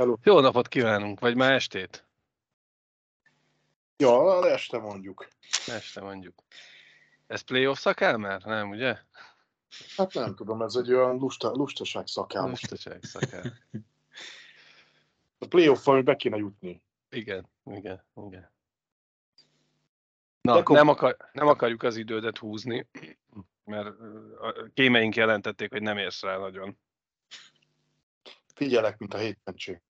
Hello. Jó napot kívánunk, vagy már estét? Ja, este mondjuk. Este mondjuk. Ez playoff szakál már? Nem, ugye? Hát nem tudom, ez egy olyan lusta, lustaság szakál. Lustaság szakál. A playoff hogy be kéne jutni. Igen, igen, igen. Na, nem, akar, nem akarjuk az idődet húzni, mert a kémeink jelentették, hogy nem érsz rá nagyon. Figyelek, mint a hétmentség.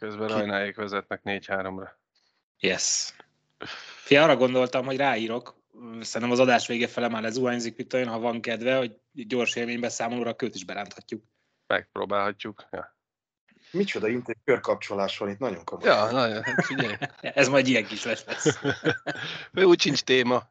Közben Ki... Rajnáék vezetnek 4-3-ra. Yes. Fia, arra gondoltam, hogy ráírok, szerintem az adás vége fele már lezuhányzik, mit olyan, ha van kedve, hogy gyors élménybeszámolóra köt is beránthatjuk. Megpróbálhatjuk. Ja. Micsoda intéz körkapcsolás van itt, nagyon komoly. Ja, nagyon, hát figyelj. Ez majd ilyen kis lesz. lesz. Úgy sincs téma.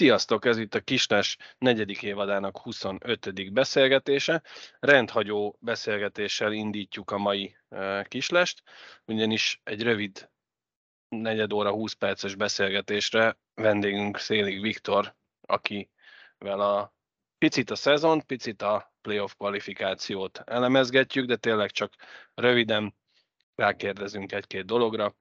Sziasztok, ez itt a Kisnes negyedik évadának 25. beszélgetése. Rendhagyó beszélgetéssel indítjuk a mai Kislest, ugyanis egy rövid negyed óra 20 perces beszélgetésre vendégünk Szélig Viktor, akivel a picit a szezon, picit a playoff kvalifikációt elemezgetjük, de tényleg csak röviden rákérdezünk egy-két dologra,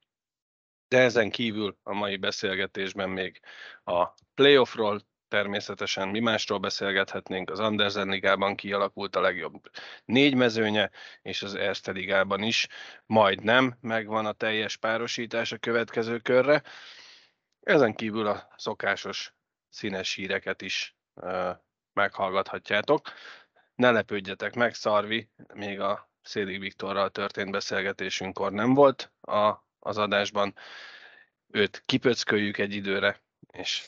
de ezen kívül a mai beszélgetésben még a playoffról, természetesen mi másról beszélgethetnénk, az Andersen ligában kialakult a legjobb négy mezőnye, és az Erste ligában is majdnem megvan a teljes párosítás a következő körre. Ezen kívül a szokásos színes híreket is meghallgathatjátok. Ne lepődjetek meg, Szarvi, még a Szélig Viktorral történt beszélgetésünkkor nem volt a az adásban. Őt kipöcköljük egy időre, és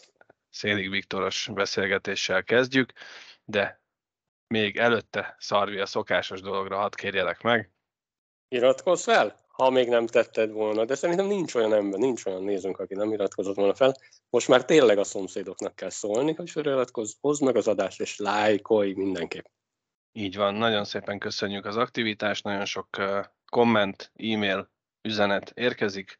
Szélig Viktoros beszélgetéssel kezdjük, de még előtte Szarvi a szokásos dologra hadd kérjelek meg. Iratkozz fel, ha még nem tetted volna, de szerintem nincs olyan ember, nincs olyan nézőnk, aki nem iratkozott volna fel. Most már tényleg a szomszédoknak kell szólni, hogy feliratkozz, hozd meg az adást, és lájkolj mindenképp. Így van, nagyon szépen köszönjük az aktivitást, nagyon sok komment, e-mail, üzenet érkezik,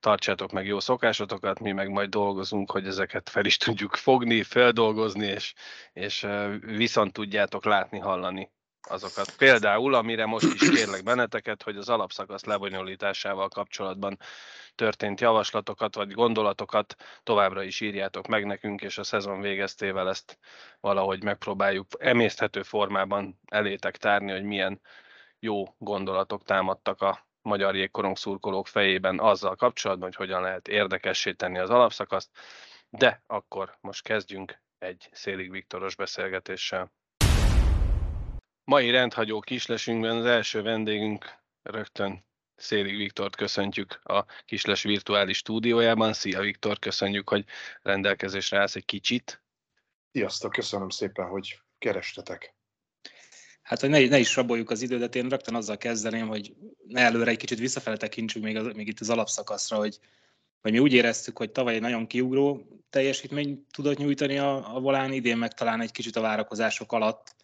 tartsátok meg jó szokásotokat, mi meg majd dolgozunk, hogy ezeket fel is tudjuk fogni, feldolgozni, és, és viszont tudjátok látni, hallani azokat. Például, amire most is kérlek benneteket, hogy az alapszakasz lebonyolításával kapcsolatban történt javaslatokat vagy gondolatokat továbbra is írjátok meg nekünk, és a szezon végeztével ezt valahogy megpróbáljuk emészthető formában elétek tárni, hogy milyen jó gondolatok támadtak a magyar jégkorong szurkolók fejében azzal kapcsolatban, hogy hogyan lehet érdekessé tenni az alapszakaszt, de akkor most kezdjünk egy Szélig Viktoros beszélgetéssel. Mai rendhagyó kislesünkben az első vendégünk rögtön Szélig Viktort köszöntjük a Kisles virtuális stúdiójában. Szia Viktor, köszönjük, hogy rendelkezésre állsz egy kicsit. Sziasztok, köszönöm szépen, hogy kerestetek. Hát, hogy ne, ne is raboljuk az időt, én rögtön azzal kezdeném, hogy ne előre egy kicsit visszafele tekintsünk még, az, még itt az alapszakaszra, hogy, hogy mi úgy éreztük, hogy tavaly egy nagyon kiugró teljesítmény tudott nyújtani a, a volán, idén meg talán egy kicsit a várakozások alatt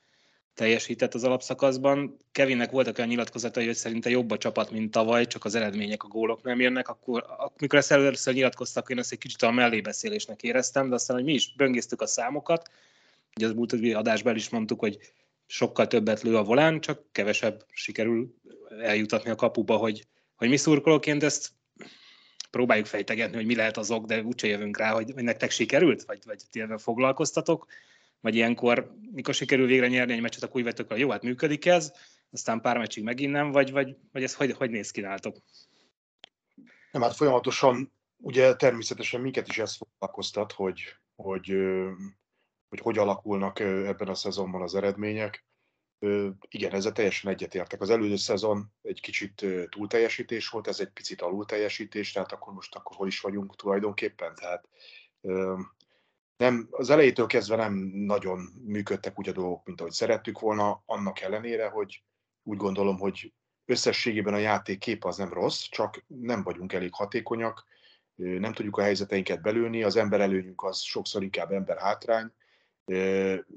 teljesített az alapszakaszban. Kevinnek voltak olyan nyilatkozatai, hogy szerinte jobb a csapat, mint tavaly, csak az eredmények, a gólok nem jönnek. Akkor, amikor ezt először nyilatkoztak, én ezt egy kicsit a mellébeszélésnek éreztem, de aztán, hogy mi is böngésztük a számokat, ugye az múlt adásban is mondtuk, hogy sokkal többet lő a volán, csak kevesebb sikerül eljutatni a kapuba, hogy, hogy mi szurkolóként ezt próbáljuk fejtegetni, hogy mi lehet az ok, de úgyse jövünk rá, hogy, hogy nektek sikerült, vagy, vagy tényleg foglalkoztatok, vagy ilyenkor, mikor sikerül végre nyerni egy meccset, akkor úgy vettük, hogy jó, hát működik ez, aztán pár meccsig megint nem, vagy, vagy, vagy ez hogy, hogy néz ki nálatok? Nem, hát folyamatosan, ugye természetesen minket is ez foglalkoztat, hogy, hogy hogy hogy alakulnak ebben a szezonban az eredmények. Igen, ezzel teljesen egyetértek. Az előző szezon egy kicsit túlteljesítés volt, ez egy picit alulteljesítés, tehát akkor most akkor hol is vagyunk tulajdonképpen. Tehát nem, az elejétől kezdve nem nagyon működtek úgy a dolgok, mint ahogy szerettük volna, annak ellenére, hogy úgy gondolom, hogy összességében a játék kép az nem rossz, csak nem vagyunk elég hatékonyak, nem tudjuk a helyzeteinket belőni, az ember előnyünk az sokszor inkább ember hátrány,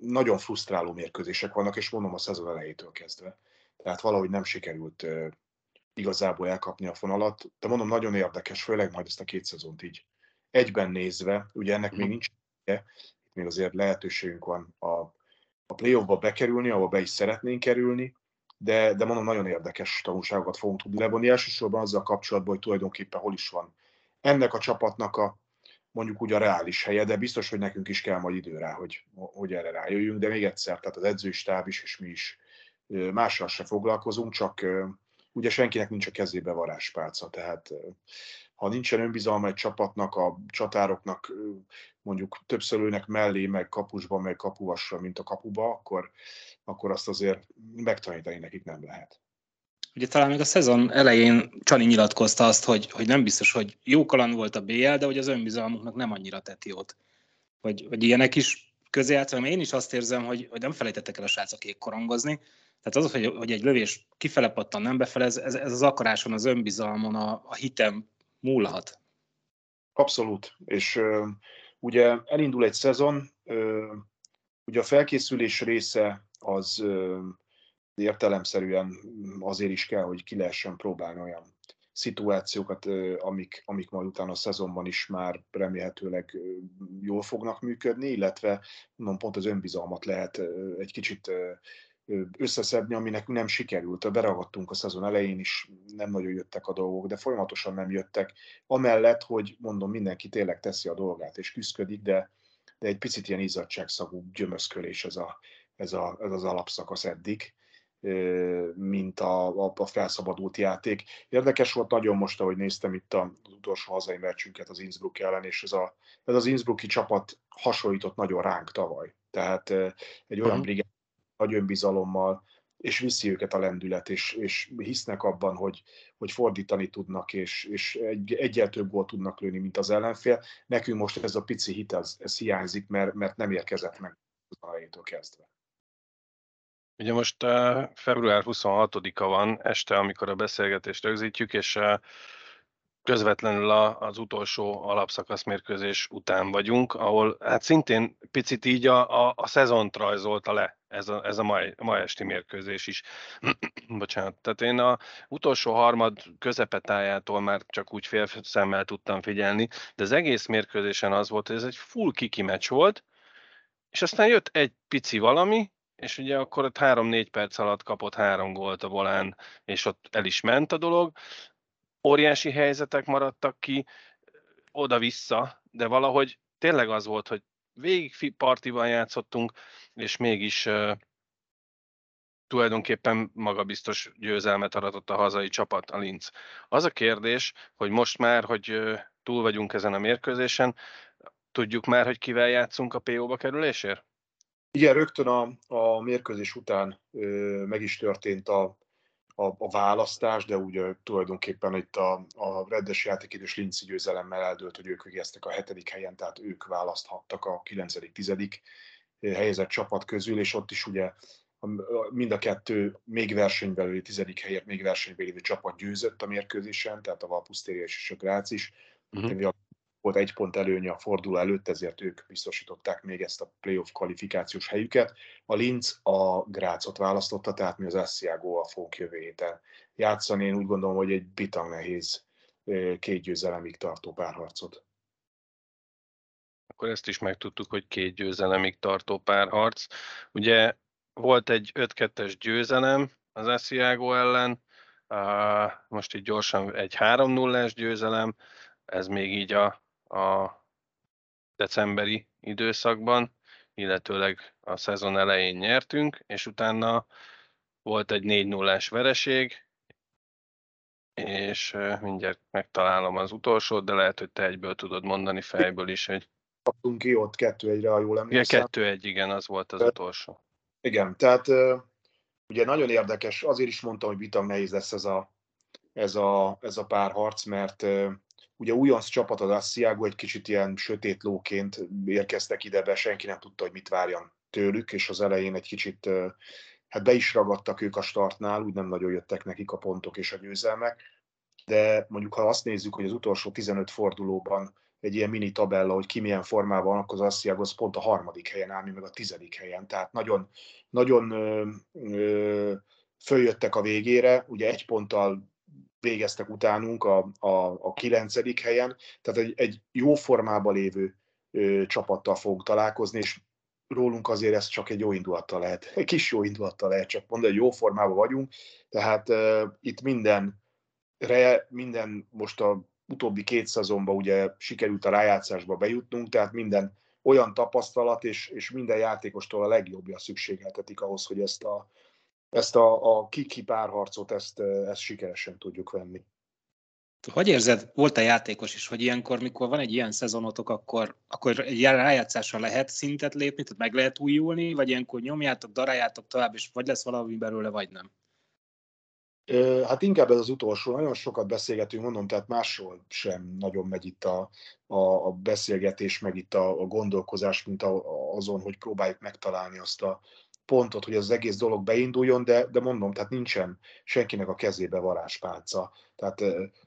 nagyon frusztráló mérkőzések vannak, és mondom a szezon elejétől kezdve. Tehát valahogy nem sikerült igazából elkapni a fonalat, de mondom, nagyon érdekes, főleg majd ezt a két szezont így egyben nézve, ugye ennek még mhm. nincs itt még azért lehetőségünk van a, a playoffba bekerülni, ahol be is szeretnénk kerülni, de, de mondom, nagyon érdekes tanulságokat fogunk tudni levonni, elsősorban azzal kapcsolatban, hogy tulajdonképpen hol is van ennek a csapatnak a mondjuk úgy a reális helye, de biztos, hogy nekünk is kell majd idő rá, hogy, hogy erre rájöjjünk, de még egyszer, tehát az edzői stáb is, és mi is mással se foglalkozunk, csak ugye senkinek nincs a kezébe varázspálca, tehát ha nincsen önbizalma egy csapatnak, a csatároknak mondjuk többször ülnek mellé, meg kapusba, meg kapuvasra, mint a kapuba, akkor, akkor azt azért megtanítani nekik nem lehet. Ugye talán még a szezon elején Csani nyilatkozta azt, hogy, hogy nem biztos, hogy jó kaland volt a BL, de hogy az önbizalmunknak nem annyira tett jót. Vagy, vagy ilyenek is közé én is azt érzem, hogy, hogy nem felejtettek el a srácok korongozni. Tehát az, hogy, hogy egy lövés kifele pattan, nem befele, ez, ez, ez az akaráson, az önbizalmon, a, a hitem múlhat. Abszolút. És uh, ugye elindul egy szezon, uh, ugye a felkészülés része az uh, értelemszerűen azért is kell, hogy ki lehessen próbálni olyan szituációkat, amik, amik majd utána a szezonban is már remélhetőleg jól fognak működni, illetve mondom, pont az önbizalmat lehet egy kicsit összeszedni, aminek nem sikerült. Beragadtunk a szezon elején is, nem nagyon jöttek a dolgok, de folyamatosan nem jöttek. Amellett, hogy mondom, mindenki tényleg teszi a dolgát és küzdik, de, de egy picit ilyen izzadságszagú gyömözkölés ez, a, ez, a, ez az alapszakasz eddig mint a, a, a felszabadult játék. Érdekes volt nagyon most, ahogy néztem itt az utolsó hazai meccsünket az Innsbruck ellen, és ez, a, ez az Innsbrucki csapat hasonlított nagyon ránk tavaly. Tehát egy olyan mhm. brigád nagy önbizalommal, és viszi őket a lendület, és, és hisznek abban, hogy, hogy fordítani tudnak, és, és egy, egyel több gólt tudnak lőni, mint az ellenfél. Nekünk most ez a pici hit, ez, ez hiányzik, mert, mert nem érkezett meg az kezdve. Ugye most uh, február 26-a van este, amikor a beszélgetést rögzítjük, és uh, közvetlenül a, az utolsó alapszakaszmérkőzés után vagyunk, ahol hát szintén picit így a, a, a szezont rajzolta le ez a, ez a mai, ma esti mérkőzés is. Bocsánat. Tehát én a utolsó harmad közepetájától már csak úgy fél szemmel tudtam figyelni, de az egész mérkőzésen az volt, hogy ez egy full kiki meccs volt, és aztán jött egy pici valami, és ugye akkor ott három-négy perc alatt kapott három gólt a volán, és ott el is ment a dolog. Óriási helyzetek maradtak ki, oda-vissza, de valahogy tényleg az volt, hogy végig partiban játszottunk, és mégis uh, tulajdonképpen magabiztos győzelmet aratott a hazai csapat, a Linz. Az a kérdés, hogy most már, hogy uh, túl vagyunk ezen a mérkőzésen, tudjuk már, hogy kivel játszunk a PO-ba kerülésért? Igen, rögtön a, a mérkőzés után ö, meg is történt a, a, a választás, de ugye tulajdonképpen itt a, a reddes játékidős Linci győzelemmel eldőlt, hogy ők végeztek a hetedik helyen, tehát ők választhattak a 9.-10. helyezett csapat közül, és ott is ugye mind a kettő még versenybeli, tizedik helyért még versenybeli csapat győzött a mérkőzésen, tehát a Valpusztéria és a Grác is. Uh-huh volt egy pont előnye a forduló előtt, ezért ők biztosították még ezt a playoff kvalifikációs helyüket. A Linz a Grácot választotta, tehát mi az SCIAGO-val fogunk jövő héten játszani. Én úgy gondolom, hogy egy bitang nehéz két győzelemig tartó párharcot. Akkor ezt is megtudtuk, hogy két győzelemig tartó párharc. Ugye volt egy 5-2-es győzelem az SCIAGO ellen, most így gyorsan egy 3-0-es győzelem, ez még így a a decemberi időszakban, illetőleg a szezon elején nyertünk, és utána volt egy 4 0 vereség, és mindjárt megtalálom az utolsót, de lehet, hogy te egyből tudod mondani fejből is, hogy... Kaptunk ki ott 2-1-re, ha jól emlékszem. Igen, 2-1, igen, az volt az utolsó. Igen, tehát ugye nagyon érdekes, azért is mondtam, hogy vitam nehéz lesz ez a, ez a, ez a párharc, mert ugye újonc csapat az Asiago egy kicsit ilyen sötét lóként érkeztek ide be, senki nem tudta, hogy mit várjan tőlük, és az elején egy kicsit hát be is ragadtak ők a startnál, úgy nem nagyon jöttek nekik a pontok és a győzelmek, de mondjuk ha azt nézzük, hogy az utolsó 15 fordulóban egy ilyen mini tabella, hogy ki milyen formában van, akkor az Asiago az pont a harmadik helyen áll, mi meg a tizedik helyen. Tehát nagyon, nagyon ö, ö, följöttek a végére, ugye egy ponttal végeztek utánunk a, a, a kilencedik helyen, tehát egy, egy jó formában lévő ö, csapattal fogunk találkozni, és rólunk azért ez csak egy jó indulattal lehet, egy kis jó indulattal lehet csak mondani, hogy jó formában vagyunk, tehát uh, itt minden, re, minden most a utóbbi két szezonban ugye sikerült a rájátszásba bejutnunk, tehát minden olyan tapasztalat, és, és minden játékostól a legjobbja szükségeltetik ahhoz, hogy ezt a, ezt a, a kiki párharcot, ezt, ezt sikeresen tudjuk venni. Hogy érzed, volt a játékos is, hogy ilyenkor, mikor van egy ilyen szezonotok, akkor, akkor egy rájátszásra lehet szintet lépni, tehát meg lehet újulni, vagy ilyenkor nyomjátok, daráljátok tovább, és vagy lesz valami belőle, vagy nem? Hát inkább ez az utolsó, nagyon sokat beszélgetünk, mondom, tehát másról sem nagyon megy itt a, a, a beszélgetés, meg itt a, a gondolkozás, mint a, azon, hogy próbáljuk megtalálni azt a, pontot, hogy az egész dolog beinduljon, de, de mondom, tehát nincsen senkinek a kezébe varázspálca. Tehát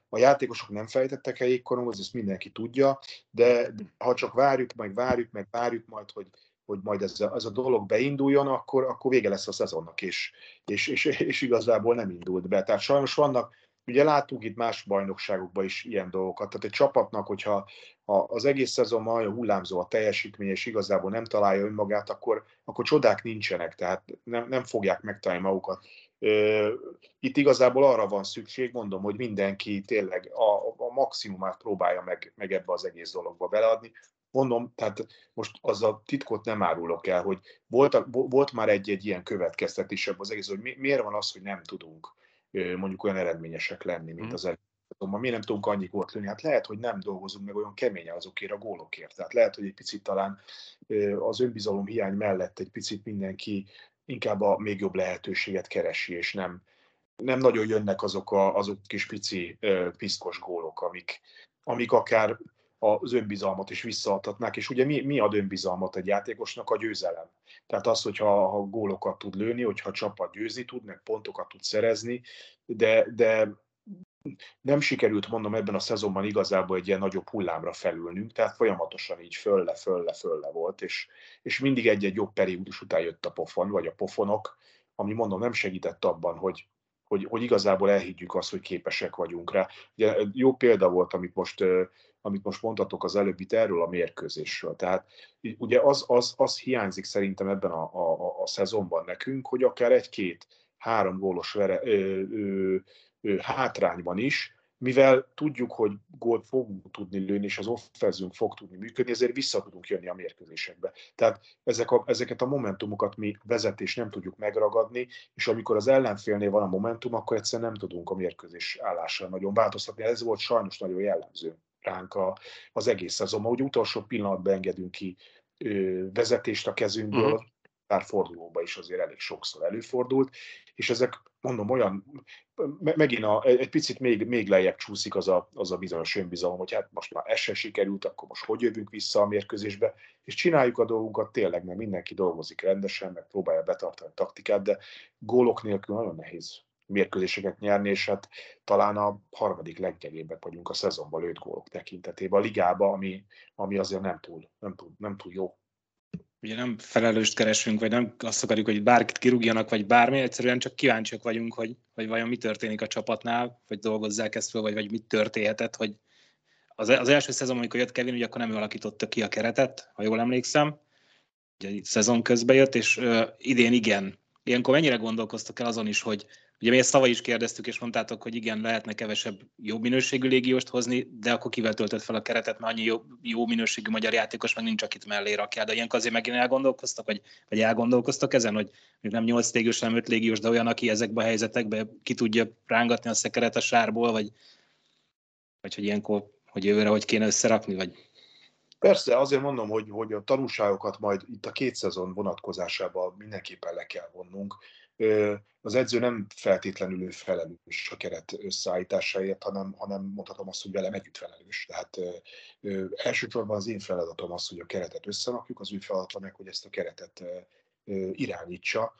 a játékosok nem fejtettek el jégkoronghoz, ezt mindenki tudja, de ha csak várjuk, meg várjuk, meg várjuk majd, hogy, hogy majd ez a, ez a dolog beinduljon, akkor, akkor vége lesz a szezonnak, és, és, és, és igazából nem indult be. Tehát sajnos vannak Ugye láttuk itt más bajnokságokban is ilyen dolgokat. Tehát egy csapatnak, hogyha ha az egész szezonban olyan hullámzó a teljesítmény, és igazából nem találja önmagát, akkor, akkor csodák nincsenek, tehát nem, nem fogják megtalálni magukat. Itt igazából arra van szükség, mondom, hogy mindenki tényleg a, a maximumát próbálja meg, meg ebbe az egész dologba beleadni. Mondom, tehát most az a titkot nem árulok el, hogy volt, volt már egy-egy ilyen következtetésebb az egész, hogy mi, miért van az, hogy nem tudunk mondjuk olyan eredményesek lenni, mint mm. az előző Miért nem tudunk annyi gólt lőni? Hát lehet, hogy nem dolgozunk meg olyan keményen azokért a gólokért. Tehát lehet, hogy egy picit talán az önbizalom hiány mellett egy picit mindenki inkább a még jobb lehetőséget keresi, és nem, nem nagyon jönnek azok a azok kis pici piszkos gólok, amik, amik akár az önbizalmat is visszaadhatnák, és ugye mi, mi ad önbizalmat egy játékosnak? A győzelem. Tehát az, hogyha ha gólokat tud lőni, hogyha a csapat győzni tud, meg pontokat tud szerezni, de, de nem sikerült, mondom, ebben a szezonban igazából egy ilyen nagyobb hullámra felülnünk, tehát folyamatosan így fölle, fölle, fölle volt, és, és mindig egy-egy jobb periódus után jött a pofon, vagy a pofonok, ami mondom nem segített abban, hogy, hogy, hogy igazából elhiggyük azt, hogy képesek vagyunk rá. Ugye jó példa volt, amit most, amit most mondhatok az előbb itt erről a mérkőzésről. Tehát ugye az, az, az hiányzik szerintem ebben a, a, a szezonban nekünk, hogy akár egy-két három gólos vere, ö, ö, ö, hátrányban is, mivel tudjuk, hogy gólt fogunk tudni lőni, és az offenzünk fog tudni működni, ezért vissza tudunk jönni a mérkőzésekbe. Tehát ezek a, ezeket a momentumokat mi vezetés nem tudjuk megragadni, és amikor az ellenfélnél van a momentum, akkor egyszerűen nem tudunk a mérkőzés állásra nagyon változtatni. Ez volt sajnos nagyon jellemző ránk a, az egész szezonban, hogy utolsó pillanatban engedünk ki ö, vezetést a kezünkből, uh-huh pár fordulóban is azért elég sokszor előfordult, és ezek, mondom, olyan, megint a, egy picit még, még lejjebb csúszik az a, az a bizonyos önbizalom, hogy hát most már ez se sikerült, akkor most hogy jövünk vissza a mérkőzésbe, és csináljuk a dolgunkat tényleg, mert mindenki dolgozik rendesen, meg próbálja betartani a taktikát, de gólok nélkül nagyon nehéz mérkőzéseket nyerni, és hát talán a harmadik leggyengébbek vagyunk a szezonban lőtt gólok tekintetében a ligába, ami, ami azért nem túl, nem túl, nem túl jó ugye nem felelőst keresünk, vagy nem azt akarjuk, hogy bárkit kirúgjanak, vagy bármi, egyszerűen csak kíváncsiak vagyunk, hogy, hogy vajon mi történik a csapatnál, vagy dolgozzák ezt fel, vagy, vagy mit történhetett, hogy az, az első szezon, amikor jött Kevin, ugye akkor nem ő alakította ki a keretet, ha jól emlékszem, ugye szezon közben jött, és uh, idén igen. Ilyenkor mennyire gondolkoztak el azon is, hogy Ugye mi ezt tavaly is kérdeztük, és mondtátok, hogy igen, lehetne kevesebb jó minőségű légióst hozni, de akkor kivel töltött fel a keretet, mert annyi jó, jó minőségű magyar játékos meg nincs, akit mellé rakjál. De ilyenkor azért megint elgondolkoztak, vagy, vagy elgondolkoztak ezen, hogy nem 8 légiós, nem 5 légiós, de olyan, aki ezekben a helyzetekben ki tudja rángatni a szekeret a sárból, vagy, vagy hogy ilyenkor, hogy jövőre hogy kéne összerakni, vagy Persze, azért mondom, hogy, hogy a tanulságokat majd itt a két szezon vonatkozásában mindenképpen le kell vonnunk. Az edző nem feltétlenül ő felelős a keret összeállításáért, hanem, hanem mondhatom azt, hogy velem együtt felelős. Tehát elsősorban az én feladatom az, hogy a keretet összerakjuk, az ő feladata meg, hogy ezt a keretet irányítsa.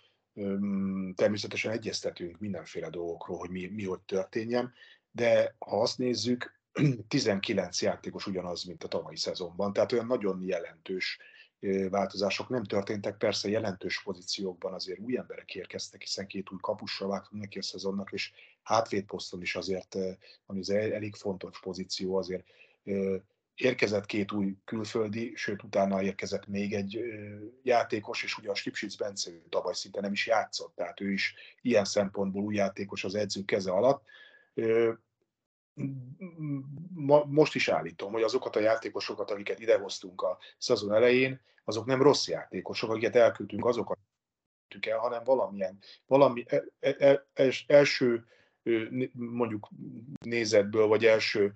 Természetesen egyeztetünk mindenféle dolgokról, hogy mi, mi hogy történjen, de ha azt nézzük, 19 játékos ugyanaz, mint a tavalyi szezonban, tehát olyan nagyon jelentős változások nem történtek. Persze jelentős pozíciókban azért új emberek érkeztek, hiszen két új kapussal vágtunk neki a szezonnak, és hátvédposzton is azért, ami az elég fontos pozíció, azért érkezett két új külföldi, sőt utána érkezett még egy játékos, és ugye a Stipsic Bence tavaly szinte nem is játszott, tehát ő is ilyen szempontból új játékos az edző keze alatt most is állítom, hogy azokat a játékosokat, amiket idehoztunk a szezon elején, azok nem rossz játékosok, akiket elküldtünk, azokat el, hanem valamilyen, valami el, el, el, első mondjuk nézetből, vagy első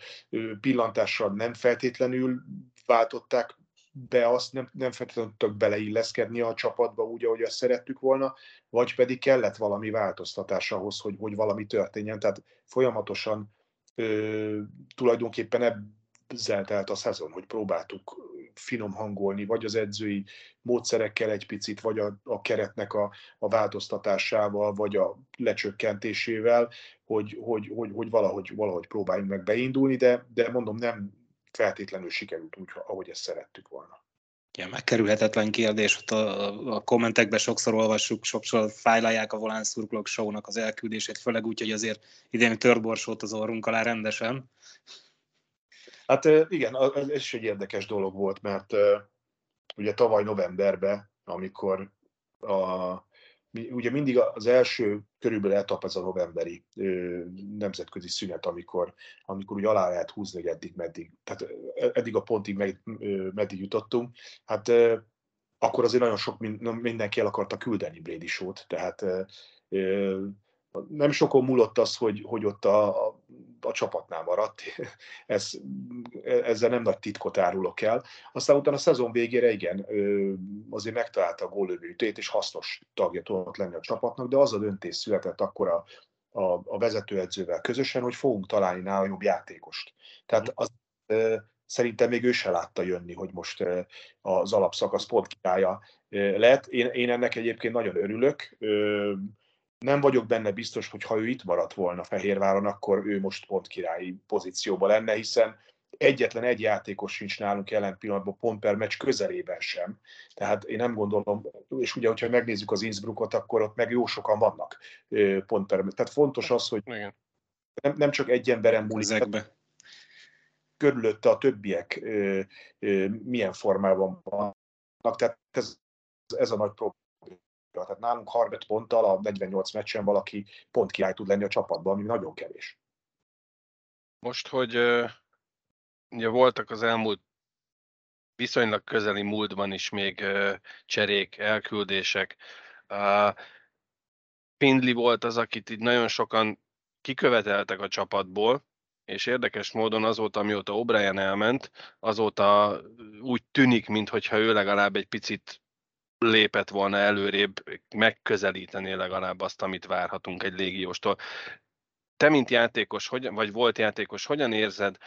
pillantással nem feltétlenül váltották be azt, nem, nem feltétlenül tudtak beleilleszkedni a csapatba úgy, ahogy azt szerettük volna, vagy pedig kellett valami változtatás ahhoz, hogy, hogy valami történjen. Tehát folyamatosan ö, tulajdonképpen ezzel telt a szezon, hogy próbáltuk finom hangolni, vagy az edzői módszerekkel egy picit, vagy a, a keretnek a, a változtatásával, vagy a lecsökkentésével, hogy, hogy, hogy, hogy valahogy, valahogy próbáljunk meg beindulni, de, de mondom, nem feltétlenül sikerült úgy, ahogy ezt szerettük volna. Ja, megkerülhetetlen kérdés, ott a, a kommentekben sokszor olvassuk, sokszor fájlalják a Volán Szurkolók show-nak az elküldését, főleg úgy, hogy azért idén törborsót az orrunk alá rendesen. Hát igen, ez is egy érdekes dolog volt, mert ugye tavaly novemberben, amikor a, ugye mindig az első körülbelül etap ez a novemberi ö, nemzetközi szünet, amikor, amikor ugye alá lehet húzni, hogy eddig meddig, tehát eddig a pontig med, ö, meddig jutottunk, hát ö, akkor azért nagyon sok mindenki el akarta küldeni Brady Show-t, tehát ö, nem sokon múlott az, hogy, hogy ott a, a, a csapatnál maradt. Ez, ezzel nem nagy titkot árulok el. Aztán utána a szezon végére igen, azért megtalálta a gólövőtét, és hasznos tagja tudott lenni a csapatnak, de az a döntés született akkor a, a, a vezetőedzővel közösen, hogy fogunk találni nála jobb játékost. Tehát az, szerintem még ő se látta jönni, hogy most az alapszakasz pont királya lett. Én, én ennek egyébként nagyon örülök nem vagyok benne biztos, hogy ha ő itt maradt volna Fehérváron, akkor ő most pont királyi pozícióban lenne, hiszen egyetlen egy játékos sincs nálunk jelen pillanatban pont per meccs közelében sem. Tehát én nem gondolom, és ugye, hogyha megnézzük az Innsbruckot, akkor ott meg jó sokan vannak pont per Tehát fontos az, hogy nem, nem csak egy emberen múlik, Ezekbe. körülötte a többiek milyen formában vannak. Tehát ez, ez a nagy probléma tehát nálunk 35 ponttal a 48 meccsen valaki pont király tud lenni a csapatban, ami nagyon kevés. Most, hogy ugye voltak az elmúlt viszonylag közeli múltban is még cserék, elküldések. Pindli volt az, akit itt nagyon sokan kiköveteltek a csapatból, és érdekes módon azóta, amióta O'Brien elment, azóta úgy tűnik, mintha ő legalább egy picit lépett volna előrébb, megközelíteni legalább azt, amit várhatunk egy légióstól. Te, mint játékos, vagy volt játékos, hogyan érzed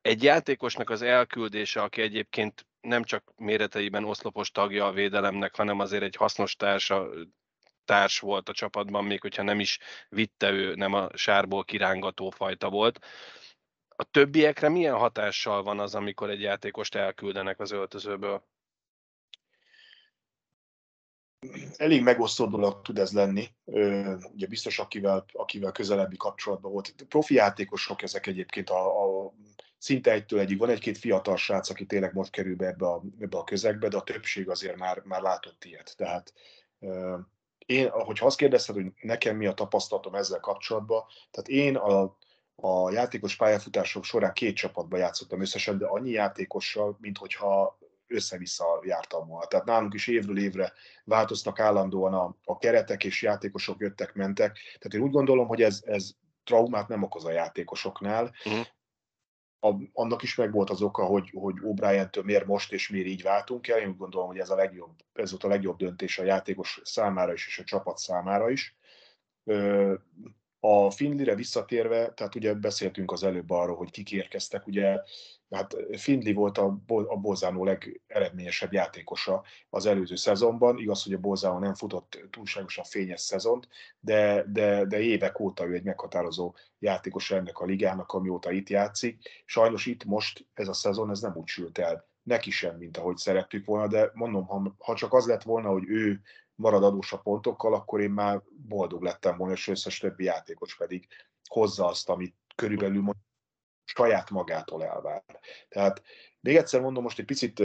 egy játékosnak az elküldése, aki egyébként nem csak méreteiben oszlopos tagja a védelemnek, hanem azért egy hasznos társa, társ volt a csapatban, még hogyha nem is vitte ő, nem a sárból kirángató fajta volt. A többiekre milyen hatással van az, amikor egy játékost elküldenek az öltözőből? Elég megosztó dolog tud ez lenni. Ugye biztos, akivel, akivel közelebbi kapcsolatban volt. Profi játékosok ezek egyébként a, a szinte egytől egyig. Van egy-két fiatal srác, aki tényleg most kerül be ebbe a, ebbe a közegbe, de a többség azért már, már látott ilyet. Tehát én, hogyha azt kérdezted, hogy nekem mi a tapasztalatom ezzel kapcsolatban, tehát én a, a játékos pályafutások során két csapatban játszottam összesen, de annyi játékossal, mint hogyha össze-vissza jártam volna. Tehát nálunk is évről évre változnak állandóan a, a keretek, és játékosok jöttek, mentek. Tehát én úgy gondolom, hogy ez, ez traumát nem okoz a játékosoknál. Uh-huh. a, annak is meg volt az oka, hogy, hogy O'Brien-től miért most és miért így váltunk el. Én úgy gondolom, hogy ez, a legjobb, ez volt a legjobb döntés a játékos számára is, és a csapat számára is. A Findlire visszatérve, tehát ugye beszéltünk az előbb arról, hogy kik érkeztek, ugye hát Findley volt a, a Bolzánó legeredményesebb játékosa az előző szezonban. Igaz, hogy a Bolzánó nem futott túlságosan fényes szezont, de, de, de évek óta ő egy meghatározó játékos ennek a ligának, amióta itt játszik. Sajnos itt most ez a szezon ez nem úgy sült el neki sem, mint ahogy szerettük volna, de mondom, ha, ha csak az lett volna, hogy ő marad adós a pontokkal, akkor én már boldog lettem volna, és összes többi játékos pedig hozza azt, amit körülbelül saját magától elvár. Tehát még egyszer mondom, most egy picit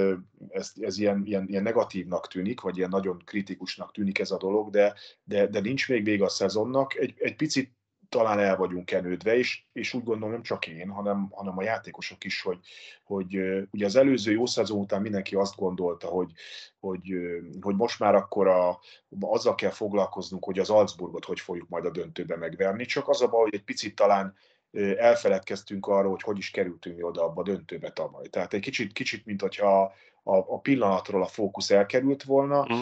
ez, ez ilyen, ilyen, ilyen negatívnak tűnik, vagy ilyen nagyon kritikusnak tűnik ez a dolog, de, de, de nincs még vége a szezonnak. Egy, egy picit talán el vagyunk kenődve, és, és úgy gondolom nem csak én, hanem, hanem a játékosok is, hogy, hogy ugye az előző jó szezon után mindenki azt gondolta, hogy, hogy, hogy most már akkor a, azzal kell foglalkoznunk, hogy az Salzburgot hogy fogjuk majd a döntőbe megverni, csak az a baj, hogy egy picit talán elfeledkeztünk arról, hogy hogy is kerültünk mi oda abba a döntőbe tavaly. Tehát egy kicsit, kicsit mint hogyha a, a pillanatról a fókusz elkerült volna, mm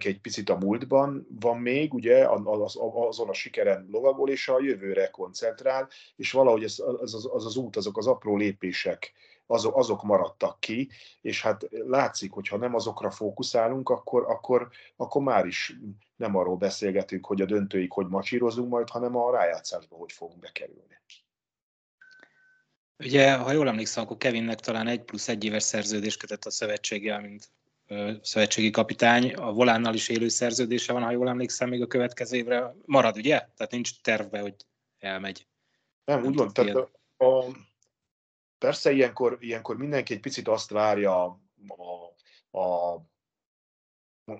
egy picit a múltban van még, ugye, az, azon a sikeren lovagol, és a jövőre koncentrál, és valahogy ez, az, az, az az út, azok az apró lépések, azok, azok maradtak ki, és hát látszik, hogy ha nem azokra fókuszálunk, akkor, akkor, akkor már is nem arról beszélgetünk, hogy a döntőig hogy macsírozunk majd, hanem a rájátszásba hogy fogunk bekerülni. Ugye, ha jól emlékszem, akkor Kevinnek talán egy plusz egy éves szerződés kötött a szövetséggel, mint szövetségi kapitány, a Volánnal is élő szerződése van, ha jól emlékszem, még a következő évre marad, ugye? Tehát nincs terve, hogy elmegy. Nem, úgy van, tehát a, a, persze ilyenkor, ilyenkor mindenki egy picit azt várja a, a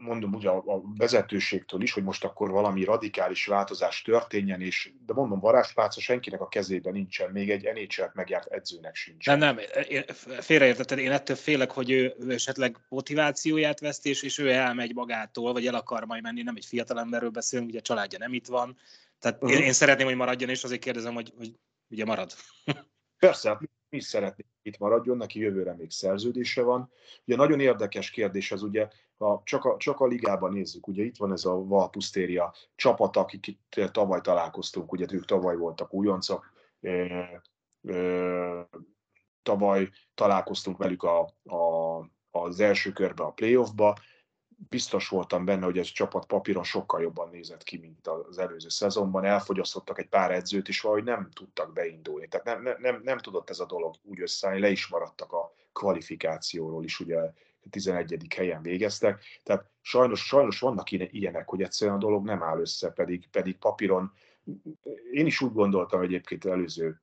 mondom ugye a, vezetőségtől is, hogy most akkor valami radikális változás történjen, és de mondom, varázspálca senkinek a kezében nincsen, még egy nhl megjárt edzőnek sincs. Nem, nem, félreértetted, én ettől félek, hogy ő, ő esetleg motivációját veszt, és, és ő elmegy magától, vagy el akar majd menni, nem egy fiatalemberről beszélünk, ugye a családja nem itt van, tehát uh-huh. én, én szeretném, hogy maradjon, és azért kérdezem, hogy, hogy ugye marad. Persze, hát mi is szeretnénk itt maradjon, neki jövőre még szerződése van. Ugye nagyon érdekes kérdés az ugye, ha csak a, csak a ligában nézzük, ugye itt van ez a Valpusztéria csapat, akik itt tavaly találkoztunk, ugye ők tavaly voltak újoncok, e, e, tavaly találkoztunk velük a, a, az első körbe a playoffba, biztos voltam benne, hogy ez a csapat papíron sokkal jobban nézett ki, mint az előző szezonban. Elfogyasztottak egy pár edzőt, és valahogy nem tudtak beindulni. Tehát nem, nem, nem, nem tudott ez a dolog úgy összeállni, le is maradtak a kvalifikációról is, ugye 11. helyen végeztek. Tehát sajnos, sajnos vannak ilyenek, hogy egyszerűen a dolog nem áll össze, pedig, pedig papíron én is úgy gondoltam egyébként előző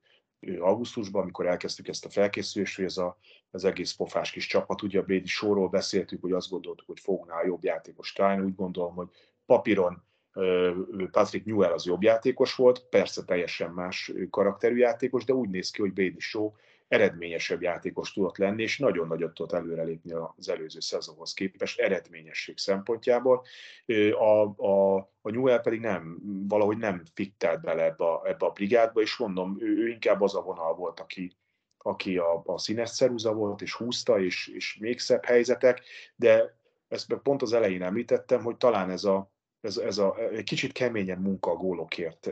augusztusban, amikor elkezdtük ezt a felkészülést, hogy ez a, az egész pofás kis csapat, ugye a Bédi sorról beszéltük, hogy azt gondoltuk, hogy fognál jobb játékos találni, úgy gondolom, hogy papíron Patrick Newell az jobb játékos volt, persze teljesen más karakterű játékos, de úgy néz ki, hogy Bédi Show eredményesebb játékos tudott lenni, és nagyon nagyot tudott előrelépni az előző szezonhoz képest eredményesség szempontjából. A, a, a Newell pedig nem, valahogy nem fittelt bele ebbe a, ebbe a brigádba, és mondom, ő, ő inkább az a vonal volt, aki, aki a, a színes ceruza volt, és húzta, és, és még szebb helyzetek, de ezt pont az elején említettem, hogy talán ez a, ez, ez a egy kicsit keményen munka a gólokért,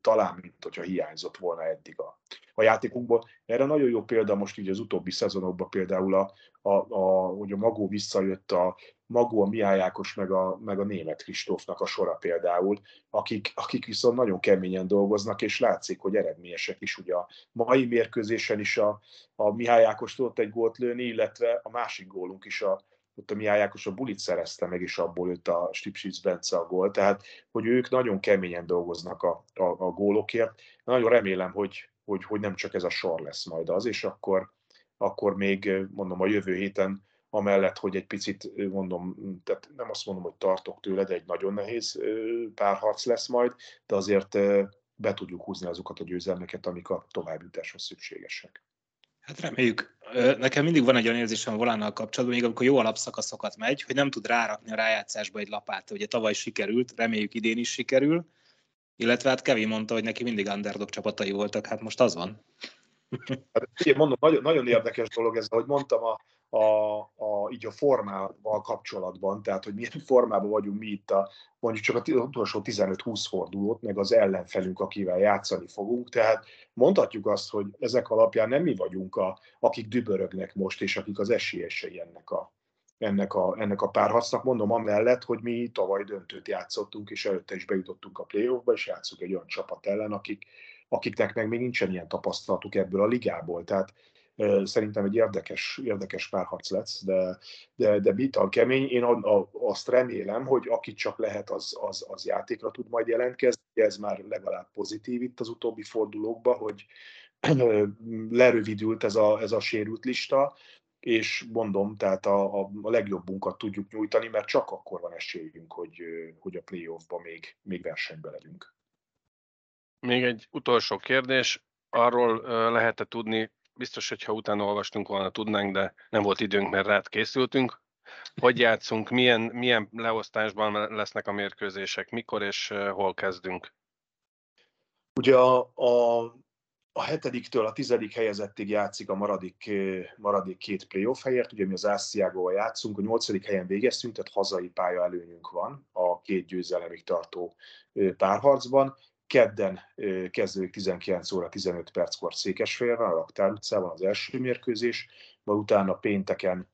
talán, mint hogyha hiányzott volna eddig a, a játékunkból. Erre nagyon jó példa most így az utóbbi szezonokban például, a, a, a, hogy a Magó visszajött, a Magó, a Miájákos, meg a, meg a német Kristófnak a sora például, akik, akik viszont nagyon keményen dolgoznak, és látszik, hogy eredményesek is. Ugye a mai mérkőzésen is a, a Mihály Ákos tudott egy gólt lőni, illetve a másik gólunk is a, ott a Ákos a bulit szerezte meg, és abból lőtt a Stipsic Bence a gól. Tehát, hogy ők nagyon keményen dolgoznak a, a, a gólokért. Nagyon remélem, hogy, hogy, hogy nem csak ez a sor lesz majd az, és akkor, akkor még mondom a jövő héten amellett, hogy egy picit mondom, tehát nem azt mondom, hogy tartok tőle, de egy nagyon nehéz párharc lesz majd, de azért be tudjuk húzni azokat a győzelmeket, amik a továbbjutáshoz szükségesek. Hát reméljük. Nekem mindig van egy olyan érzésem a volánnal kapcsolatban, még amikor jó alapszakaszokat megy, hogy nem tud rárakni a rájátszásba egy lapát. Ugye tavaly sikerült, reméljük idén is sikerül, illetve hát Kevin mondta, hogy neki mindig underdog csapatai voltak, hát most az van. Hát, mondom, nagyon, nagyon érdekes dolog ez, ahogy mondtam, a, a, a, így a formával kapcsolatban, tehát hogy milyen formában vagyunk mi itt a, mondjuk csak az utolsó 15-20 fordulót, meg az ellenfelünk, akivel játszani fogunk, tehát mondhatjuk azt, hogy ezek alapján nem mi vagyunk, a, akik dübörögnek most, és akik az esélyesei ennek a, ennek a, ennek a párharcnak. Mondom amellett, hogy mi tavaly döntőt játszottunk, és előtte is bejutottunk a playoffba, és játszunk egy olyan csapat ellen, akik, akiknek meg még nincsen ilyen tapasztalatuk ebből a ligából. Tehát szerintem egy érdekes, érdekes párharc lesz, de, de, de bital kemény. Én azt remélem, hogy aki csak lehet, az, az, az játékra tud majd jelentkezni. Ez már legalább pozitív itt az utóbbi fordulókban, hogy lerövidült ez a, ez a sérült lista, és mondom, tehát a, a, a legjobbunkat tudjuk nyújtani, mert csak akkor van esélyünk, hogy, hogy a playoffba még, még versenybe legyünk. Még egy utolsó kérdés, arról lehet-e tudni, biztos, hogyha utána olvastunk volna, tudnánk, de nem volt időnk, mert rád készültünk. Hogy játszunk, milyen, milyen leosztásban lesznek a mérkőzések, mikor és hol kezdünk? Ugye a, a, a hetediktől a tizedik helyezettig játszik a maradék, maradék két playoff helyért, ugye mi az Ásztiágóval játszunk, a nyolcadik helyen végeztünk, tehát hazai pálya előnyünk van a két győzelemig tartó párharcban, kedden kezdődik 19 óra 15 perckor Székesfehérben, a Raktár utcában az első mérkőzés, majd utána pénteken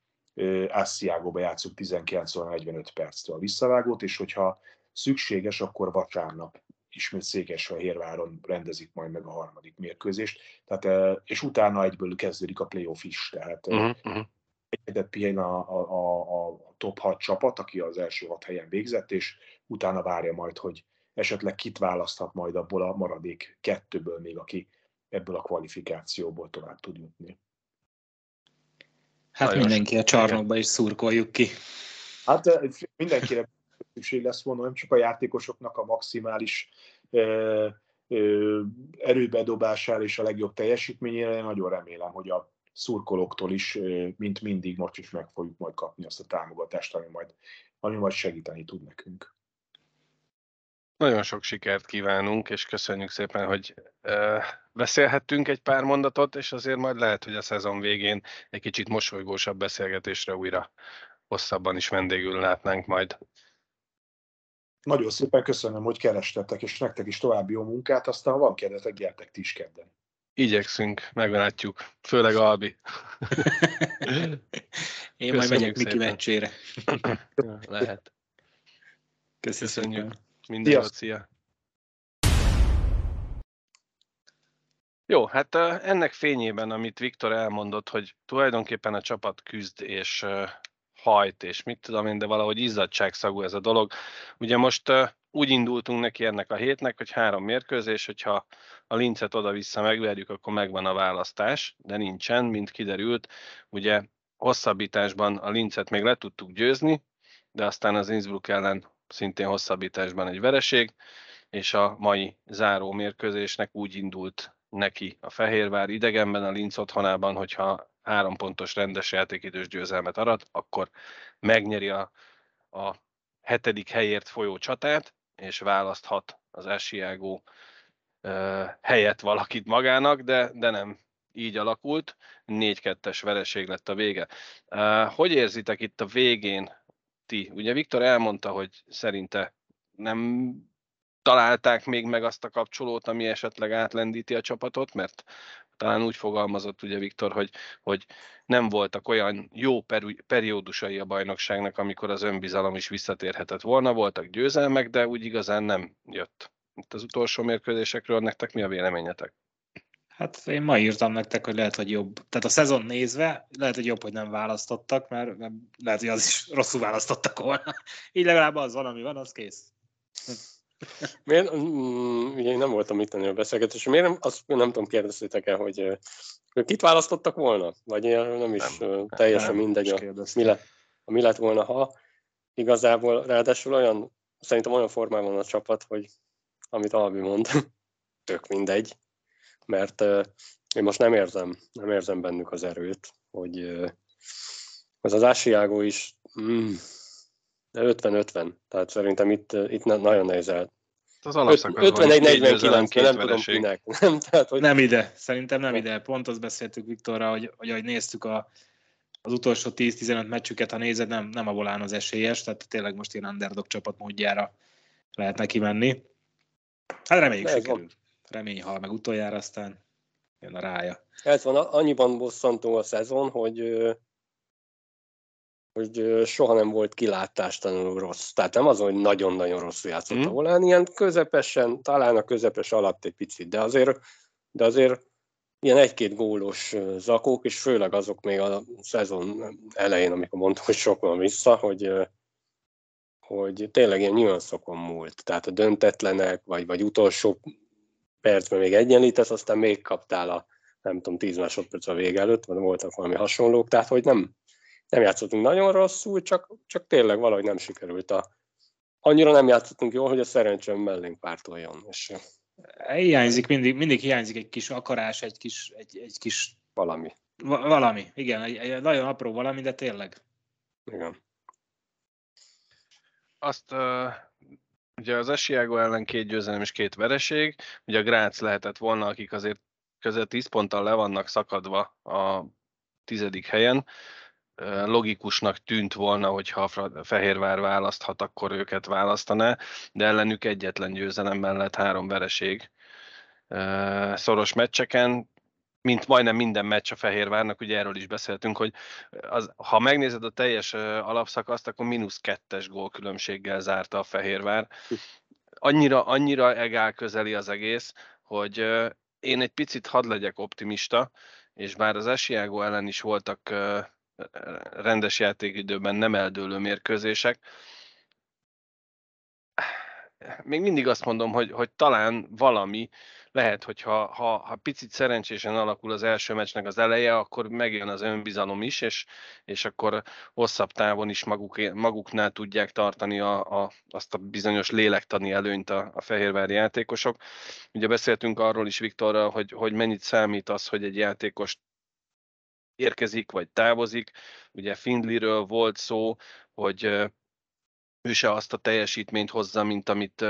Ássziágóba játszunk 19 óra 45 perctől a visszavágót, és hogyha szükséges, akkor vasárnap ismét Székesfehérváron rendezik majd meg a harmadik mérkőzést, tehát, és utána egyből kezdődik a playoff is, tehát uh-huh. uh-huh. egyedet pihen a, a, a, a top 6 csapat, aki az első hat helyen végzett, és utána várja majd, hogy esetleg kit választhat majd abból a maradék kettőből még, aki ebből a kvalifikációból tovább tud jutni. Hát Nagyon mindenki a csarnokba is szurkoljuk ki. Hát eh, mindenkire szükség lesz volna, nem csak a játékosoknak a maximális ö, eh, ö, eh, erőbedobására és a legjobb teljesítményére. Én nagyon remélem, hogy a szurkolóktól is, mint mindig, most is meg fogjuk majd kapni azt a támogatást, ami majd, ami majd segíteni tud nekünk. Nagyon sok sikert kívánunk, és köszönjük szépen, hogy beszélhettünk egy pár mondatot, és azért majd lehet, hogy a szezon végén egy kicsit mosolygósabb beszélgetésre újra hosszabban is vendégül látnánk majd. Nagyon szépen köszönöm, hogy kerestetek, és nektek is további jó munkát, aztán ha van kedvetek, gyertek ti is kedden. Igyekszünk, meglátjuk. Főleg Albi. Én majd megyek Miki meccsére. Lehet. Köszönjük. Köszönjük. Minden jót, szia! Jó, hát ennek fényében, amit Viktor elmondott, hogy tulajdonképpen a csapat küzd és hajt, és mit tudom én, de valahogy izzadságszagú ez a dolog. Ugye most úgy indultunk neki ennek a hétnek, hogy három mérkőzés, hogyha a lincet oda-vissza megverjük, akkor megvan a választás, de nincsen, mint kiderült. Ugye hosszabbításban a lincet még le tudtuk győzni, de aztán az Innsbruck ellen szintén hosszabbításban egy vereség, és a mai záró mérkőzésnek úgy indult neki a Fehérvár idegenben, a Linz otthonában, hogyha három pontos rendes játékidős győzelmet arat, akkor megnyeri a, a hetedik helyért folyó csatát, és választhat az Esiágó uh, helyett valakit magának, de, de nem így alakult. 4-2-es vereség lett a vége. Uh, hogy érzitek itt a végén ti? Ugye Viktor elmondta, hogy szerinte nem találták még meg azt a kapcsolót, ami esetleg átlendíti a csapatot, mert talán úgy fogalmazott ugye Viktor, hogy, hogy nem voltak olyan jó periódusai a bajnokságnak, amikor az önbizalom is visszatérhetett volna, voltak győzelmek, de úgy igazán nem jött. Itt az utolsó mérkőzésekről nektek mi a véleményetek? Hát én ma írtam nektek, hogy lehet, hogy jobb. Tehát a szezon nézve, lehet, hogy jobb, hogy nem választottak, mert lehet, hogy az is rosszul választottak volna. Így legalább az van, ami van, az kész. Miért, mm, ugye én nem voltam itt a beszélgetés, miért nem, azt nem tudom, kérdeztétek el, hogy kit választottak volna? Vagy nem is nem, teljesen nem, mindegy, a, mi, lett, a mi lett volna, ha igazából, ráadásul olyan, szerintem olyan formában van a csapat, hogy amit Albi mond, tök mindegy mert én most nem érzem, nem érzem bennük az erőt, hogy ez az Ásiágó is mm, 50-50, tehát szerintem itt, itt nagyon nehéz el, az alapszakaszban 51-49, nem tudom kinek. Nem, tehát, hogy... nem ide, szerintem nem ide. Pont azt beszéltük Viktorra, hogy, hogy ahogy néztük a, az utolsó 10-15 meccsüket, ha nézed, nem, nem a volán az esélyes, tehát tényleg most ilyen underdog csapat módjára lehet neki menni. Hát reméljük sikerül. Remény hal meg utoljára, aztán jön a rája. Ez van, annyiban bosszantó a szezon, hogy hogy soha nem volt kilátástalanul rossz. Tehát nem az, hogy nagyon-nagyon rosszul játszott mm. a volán, ilyen közepesen, talán a közepes alatt egy picit, de azért, de azért ilyen egy-két gólos zakók, és főleg azok még a szezon elején, amikor mondtam, hogy sok van vissza, hogy, hogy tényleg ilyen nyanszokon múlt. Tehát a döntetlenek, vagy, vagy utolsó percben még egyenlítesz, aztán még kaptál a nem tudom, 10 másodperc a vége előtt, vagy voltak valami hasonlók, tehát hogy nem, nem játszottunk nagyon rosszul, csak, csak tényleg valahogy nem sikerült a... Annyira nem játszottunk jól, hogy a szerencsém mellénk pártoljon. És... Hiányzik, mindig, mindig hiányzik egy kis akarás, egy kis, egy, egy kis... Valami. Va- valami, igen, egy, egy nagyon apró valami, de tényleg. Igen. Azt uh, ugye az Esiágo ellen két győzelem és két vereség, ugye a Grác lehetett volna, akik azért közel 10 ponttal le vannak szakadva a tizedik helyen, logikusnak tűnt volna, hogyha a Fehérvár választhat, akkor őket választaná, de ellenük egyetlen győzelem mellett három vereség. Szoros meccseken, mint majdnem minden meccs a Fehérvárnak, ugye erről is beszéltünk, hogy az, ha megnézed a teljes alapszakaszt, akkor mínusz kettes gólkülönbséggel zárta a Fehérvár. Annyira, annyira egál közeli az egész, hogy én egy picit hadd legyek optimista, és bár az Esiágo ellen is voltak rendes játékidőben nem eldőlő mérkőzések. Még mindig azt mondom, hogy, hogy talán valami, lehet, hogy ha, ha, ha picit szerencsésen alakul az első meccsnek az eleje, akkor megjön az önbizalom is, és, és akkor hosszabb távon is maguk, maguknál tudják tartani a, a, azt a bizonyos lélektani előnyt a, a fehérvári játékosok. Ugye beszéltünk arról is Viktorral, hogy, hogy mennyit számít az, hogy egy játékos érkezik, vagy távozik. Ugye Findliről volt szó, hogy ő se azt a teljesítményt hozza, mint amit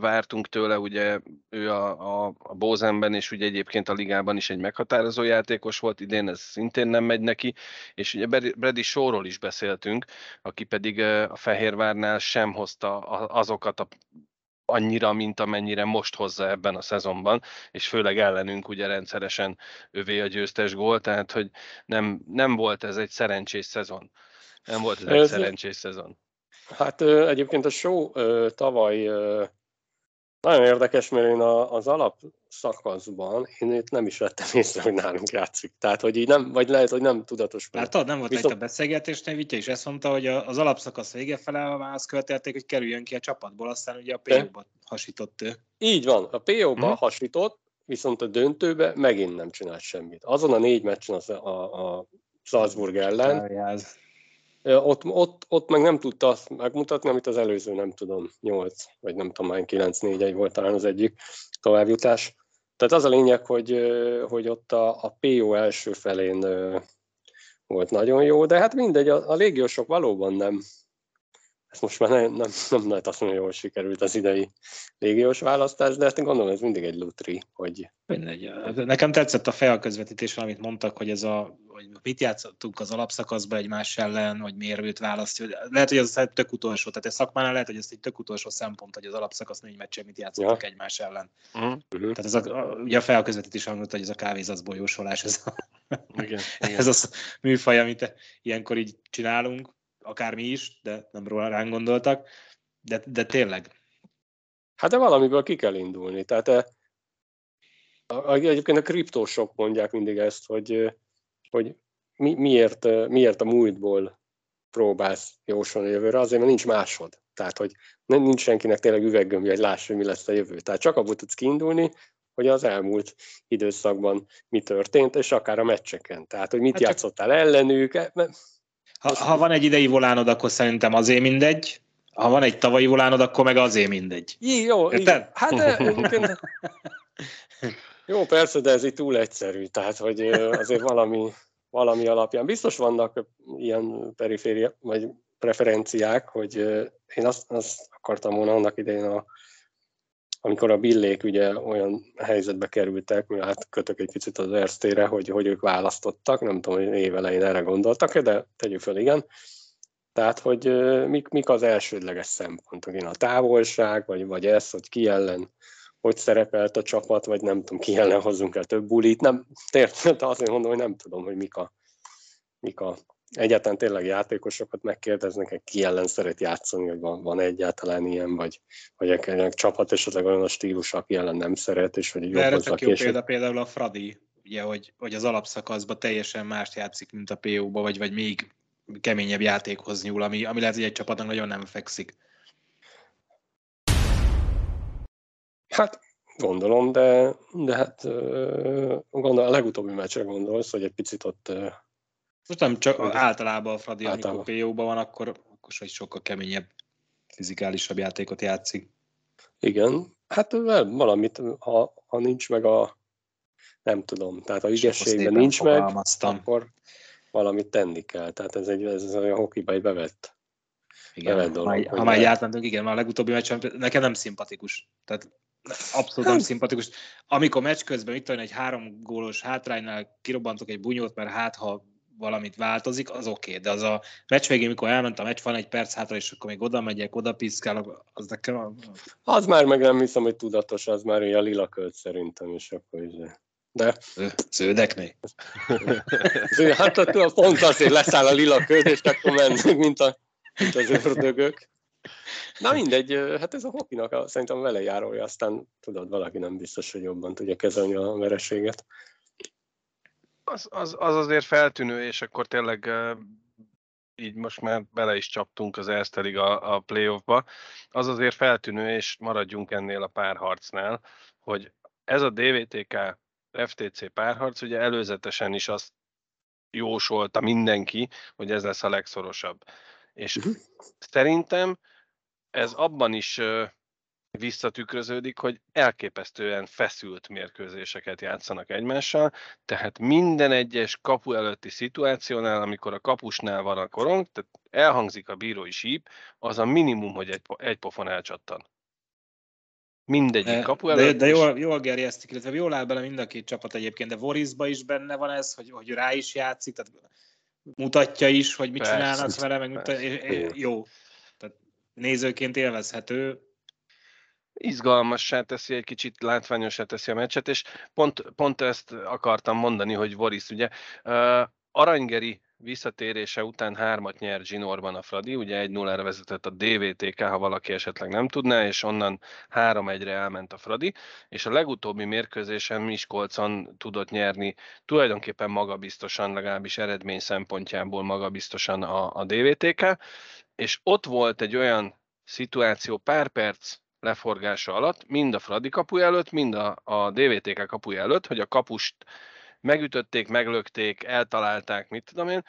vártunk tőle, ugye ő a, a, a Bózenben, és ugye egyébként a ligában is egy meghatározó játékos volt, idén ez szintén nem megy neki, és ugye Brady Showról is beszéltünk, aki pedig a Fehérvárnál sem hozta azokat a annyira, mint amennyire most hozza ebben a szezonban, és főleg ellenünk ugye rendszeresen övé a győztes gól, tehát hogy nem, nem volt ez egy szerencsés szezon. Nem volt ez egy szerencsés szezon. Hát egyébként a show tavaly nagyon érdekes, mert én az alap szakaszban én itt nem is vettem észre, hogy nálunk játszik. Tehát, hogy így nem, vagy lehet, hogy nem tudatos. Látod, nem volt Viszont... itt a beszélgetésnél, Vitya is ezt mondta, hogy az alapszakasz vége fele azt követelték, hogy kerüljön ki a csapatból, aztán ugye a PO-ba hasított ő. Így van, a PO-ba hmm. hasított, viszont a döntőbe megint nem csinált semmit. Azon a négy meccsen az a, a Salzburg ellen, Eljáz. Ott, ott, ott meg nem tudta azt megmutatni, amit az előző, nem tudom, 8, vagy nem tudom, hány 9 4 1 volt talán az egyik továbbjutás. Tehát az a lényeg, hogy, hogy ott a, a PO első felén volt nagyon jó, de hát mindegy, a, a légiósok valóban nem, ez most már nem, nem, nem lehet azt mondani, hogy jól sikerült az idei légiós választás, de hát gondolom ez mindig egy lutri, hogy... Mindegy. Nekem tetszett a fel közvetítés, amit mondtak, hogy ez a, hogy mit játszottunk az alapszakaszban egymás ellen, hogy miért őt választja. Lehet, hogy ez tök utolsó, tehát ez szakmánál lehet, hogy ez egy tök utolsó szempont, hogy az alapszakasz négy meccsen mit játszottak ja. egymás ellen. Uh-huh. Tehát ez a, ugye a felközvetítés hangzott, hogy ez a kávézatból jósolás, ez a, igen, igen. ez a műfaj, amit ilyenkor így csinálunk, akár mi is, de nem róla ránk gondoltak, de, de tényleg. Hát de valamiből ki kell indulni. Tehát eh, egyébként a kriptósok mondják mindig ezt, hogy, eh, hogy mi, miért, miért a múltból próbálsz jósolni a jövőre, azért, mert nincs másod. Tehát, hogy nincs senkinek tényleg üveggömbje, hogy lássa, hogy mi lesz a jövő. Tehát csak abból tudsz kiindulni, hogy az elmúlt időszakban mi történt, és akár a meccseken. Tehát, hogy mit hát játszottál csak... ellenük. Mert ha, ha van egy idei volánod, akkor szerintem azért mindegy. Ha van egy tavalyi volánod, akkor meg azért mindegy. Jó, Érted? Hát de, jó, persze, de ez itt túl egyszerű. Tehát, hogy azért valami, valami alapján. Biztos vannak ilyen periféria, vagy preferenciák, hogy én azt, azt akartam volna annak idején a, amikor a billék ugye olyan helyzetbe kerültek, mi hát kötök egy picit az erztére, hogy, hogy ők választottak, nem tudom, hogy évelején erre gondoltak de tegyük fel, igen. Tehát, hogy mik, mik az elsődleges szempontok? Én a távolság, vagy, vagy ez, hogy ki ellen hogy szerepelt a csapat, vagy nem tudom, ki ellen hozzunk el több bulit. Nem, tényleg azért mondom, hogy nem tudom, hogy mik a, mik a egyáltalán tényleg játékosokat megkérdeznek, hogy ki ellen szeret játszani, hogy van, van egyáltalán ilyen, vagy, vagy egy csapat esetleg olyan a stílus, aki ellen nem szeret, és hogy jobb Erre tök jó példa például a Fradi, ugye, hogy, hogy az alapszakaszban teljesen mást játszik, mint a PO-ba, vagy, vagy még keményebb játékhoz nyúl, ami, ami lehet, hogy egy csapatnak nagyon nem fekszik. Hát gondolom, de, de hát gondol, a legutóbbi meccsre gondolsz, hogy egy picit ott... Most nem csak általában a Fradi, általában. amikor PO-ban van, akkor, akkor egy sokkal keményebb, fizikálisabb játékot játszik. Igen, hát valamit, ha, ha nincs meg a nem tudom, tehát a ügyességben nincs meg, akkor valamit tenni kell. Tehát ez, egy, ez a hokiba egy bevett, igen, bevett dolog. Ha, ha már átmentünk, igen, már a legutóbbi meccsen nekem nem szimpatikus. Tehát abszolút nem szimpatikus. Amikor meccs közben, mit tudom, egy három gólos hátránynál kirobbantok egy bunyót, mert hát ha valamit változik, az oké, okay. de az a meccs végén, mikor elment a meccs, van egy perc hátra, és akkor még oda megyek, oda piszkálok, az nekem... A... Az már meg nem hiszem, hogy tudatos, az már a lila költ szerintem, és akkor is. De... Zöldeknél? hát a pont azért leszáll a lila költ, és akkor mennek, mint, a, mint az ördögök. Na mindegy, hát ez a hokinak a, szerintem vele járója, aztán tudod, valaki nem biztos, hogy jobban tudja kezelni a vereséget. Az, az, az azért feltűnő, és akkor tényleg így most már bele is csaptunk az Erztelig a, a playoffba. Az azért feltűnő, és maradjunk ennél a párharcnál, hogy ez a DVTK FTC párharc, ugye előzetesen is azt jósolta mindenki, hogy ez lesz a legszorosabb. És uh-huh. szerintem ez abban is visszatükröződik, hogy elképesztően feszült mérkőzéseket játszanak egymással, tehát minden egyes kapu előtti szituációnál, amikor a kapusnál van a korong, tehát elhangzik a bírói síp, az a minimum, hogy egy, egy pofon elcsattan. Mindegyik kapu előtt. De, de jól, jól gerjesztik, illetve jól áll bele mind a két csapat egyébként, de Vorisba is benne van ez, hogy, hogy rá is játszik, tehát mutatja is, hogy mit persze, csinálnak vele, meg mutatja, jó. Nézőként élvezhető, izgalmassá teszi, egy kicsit látványosá teszi a meccset, és pont, pont ezt akartam mondani, hogy Voris, ugye uh, Aranygeri visszatérése után hármat nyert Zsinorban a Fradi, ugye egy 0 vezetett a DVTK, ha valaki esetleg nem tudná, és onnan 3-1-re elment a Fradi, és a legutóbbi mérkőzésen Miskolcon tudott nyerni tulajdonképpen magabiztosan, legalábbis eredmény szempontjából magabiztosan a, a DVTK, és ott volt egy olyan szituáció pár perc leforgása alatt, mind a Fradi kapuja előtt, mind a, a DVTK kapuja előtt, hogy a kapust megütötték, meglökték, eltalálták, mit tudom én,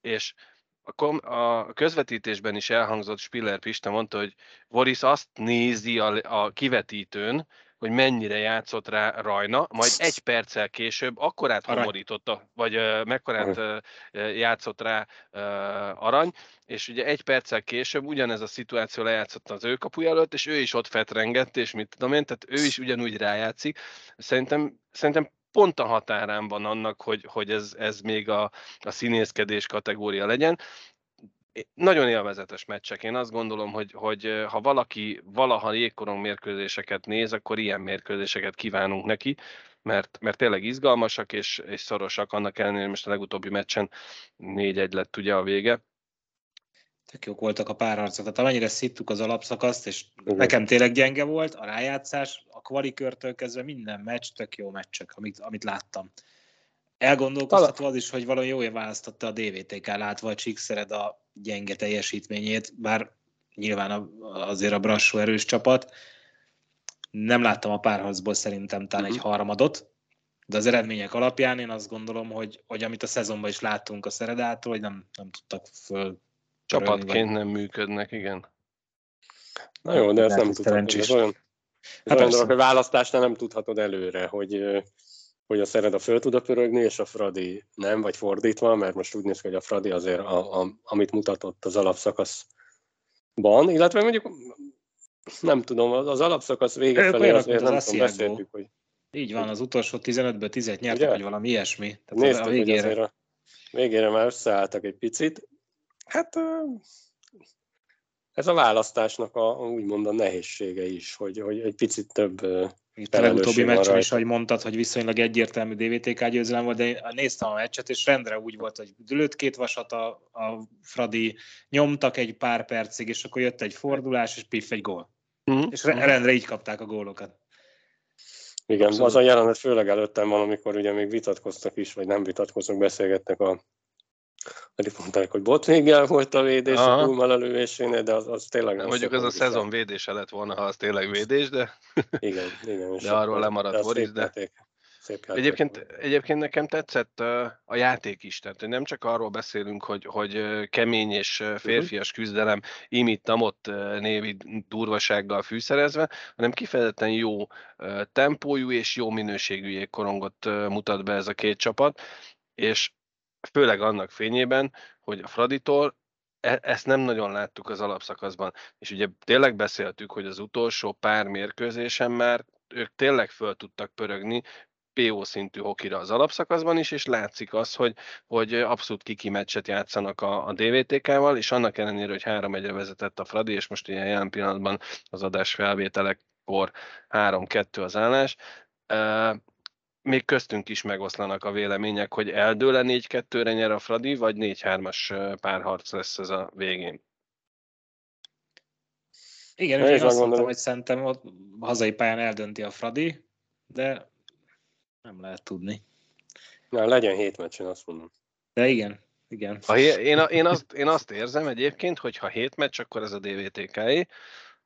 és a, kom- a közvetítésben is elhangzott, Spiller Pista mondta, hogy Boris azt nézi a, a kivetítőn, hogy mennyire játszott rá Rajna, majd egy perccel később akkorát homorította, vagy uh, mekkorát uh, játszott rá uh, Arany, és ugye egy perccel később ugyanez a szituáció lejátszott az ő kapuja előtt, és ő is ott fetrengett, és mit tudom én, tehát ő is ugyanúgy rájátszik. Szerintem, szerintem pont a határán van annak, hogy, hogy ez, ez még a, a színészkedés kategória legyen. Nagyon élvezetes meccsek. Én azt gondolom, hogy, hogy ha valaki valaha jégkorong mérkőzéseket néz, akkor ilyen mérkőzéseket kívánunk neki, mert, mert tényleg izgalmasak és, és szorosak, annak ellenére most a legutóbbi meccsen 4-1 lett ugye a vége tök jók voltak a párharcok. Tehát amennyire szittuk az alapszakaszt, és uh-huh. nekem tényleg gyenge volt a rájátszás, a kvalikörtől kezdve minden meccs, tök jó meccsek, amit, amit láttam. Elgondolkoztató az is, hogy valami jól választotta a DVTK látva a Csíkszered a gyenge teljesítményét, bár nyilván azért a Brassó erős csapat. Nem láttam a párharcból szerintem talán uh-huh. egy mhm. harmadot, de az eredmények alapján én azt gondolom, hogy, hogy amit a szezonban is láttunk a Szeredától, hogy nem, nem tudtak föl Csapatként nem működnek, igen. Na jó, de ezt nem tudhatod. Ez olyan, ez hát olyan dolog, hogy választásnál nem tudhatod előre, hogy, hogy a Szereda föl tud pörögni, és a Fradi nem, vagy fordítva, mert most úgy néz ki, hogy a Fradi azért, a, a, amit mutatott az alapszakaszban, illetve mondjuk Nem tudom, az alapszakasz vége felé azért nem az tudom, beszéltük, hogy Így van, az utolsó 15-ből 10 nyertek, vagy valami ilyesmi. Tehát néztük, a hogy végére. azért a végére már összeálltak egy picit. Hát ez a választásnak a, a úgymond a nehézsége is, hogy, hogy egy picit több a legutóbbi meccsen is, ahogy mondtad, hogy viszonylag egyértelmű DVTK győzelem volt, de én néztem a meccset, és rendre úgy volt, hogy lőtt két vasat a, a Fradi, nyomtak egy pár percig, és akkor jött egy fordulás, és piff, egy gól. Mhm. És re- rendre így kapták a gólokat. Igen, Abszolút. az a jelenet főleg előttem van, amikor ugye még vitatkoztak is, vagy nem vitatkoznak, beszélgettek a pedig mondták, hogy botvéggel volt a védés Aha. a Kulmal elővésénél, de az, az tényleg nem Mondjuk ez a szezon védése lett volna, ha az tényleg védés, de Igen, igen. De arról lemaradt Boris, de-. Szép játék Egyébként, egyébként nekem tetszett a játék is, tehát nem csak arról beszélünk, hogy, hogy kemény és ö, férfias küzdelem imit ott névi durvasággal fűszerezve, hanem kifejezetten jó tempójú és jó minőségű jégkorongot mutat be ez a két csapat, és főleg annak fényében, hogy a Fraditól e- ezt nem nagyon láttuk az alapszakaszban. És ugye tényleg beszéltük, hogy az utolsó pár mérkőzésen már ők tényleg föl tudtak pörögni, PO szintű hokira az alapszakaszban is, és látszik az, hogy, hogy abszolút kiki meccset játszanak a, a DVTK-val, és annak ellenére, hogy 3 1 vezetett a Fradi, és most ilyen jelen pillanatban az adás felvételekkor 3-2 az állás, még köztünk is megoszlanak a vélemények, hogy eldőle 4-2-re nyer a Fradi, vagy 4-3-as párharc lesz ez a végén. Igen, Én én azt mondtam, hogy szerintem ott hazai pályán eldönti a Fradi, de nem lehet tudni. Na, legyen hét meccsen, azt mondom. De igen, igen. Ha én, én, azt, én azt érzem egyébként, hogy ha 7 meccs, akkor ez a dvtk -é.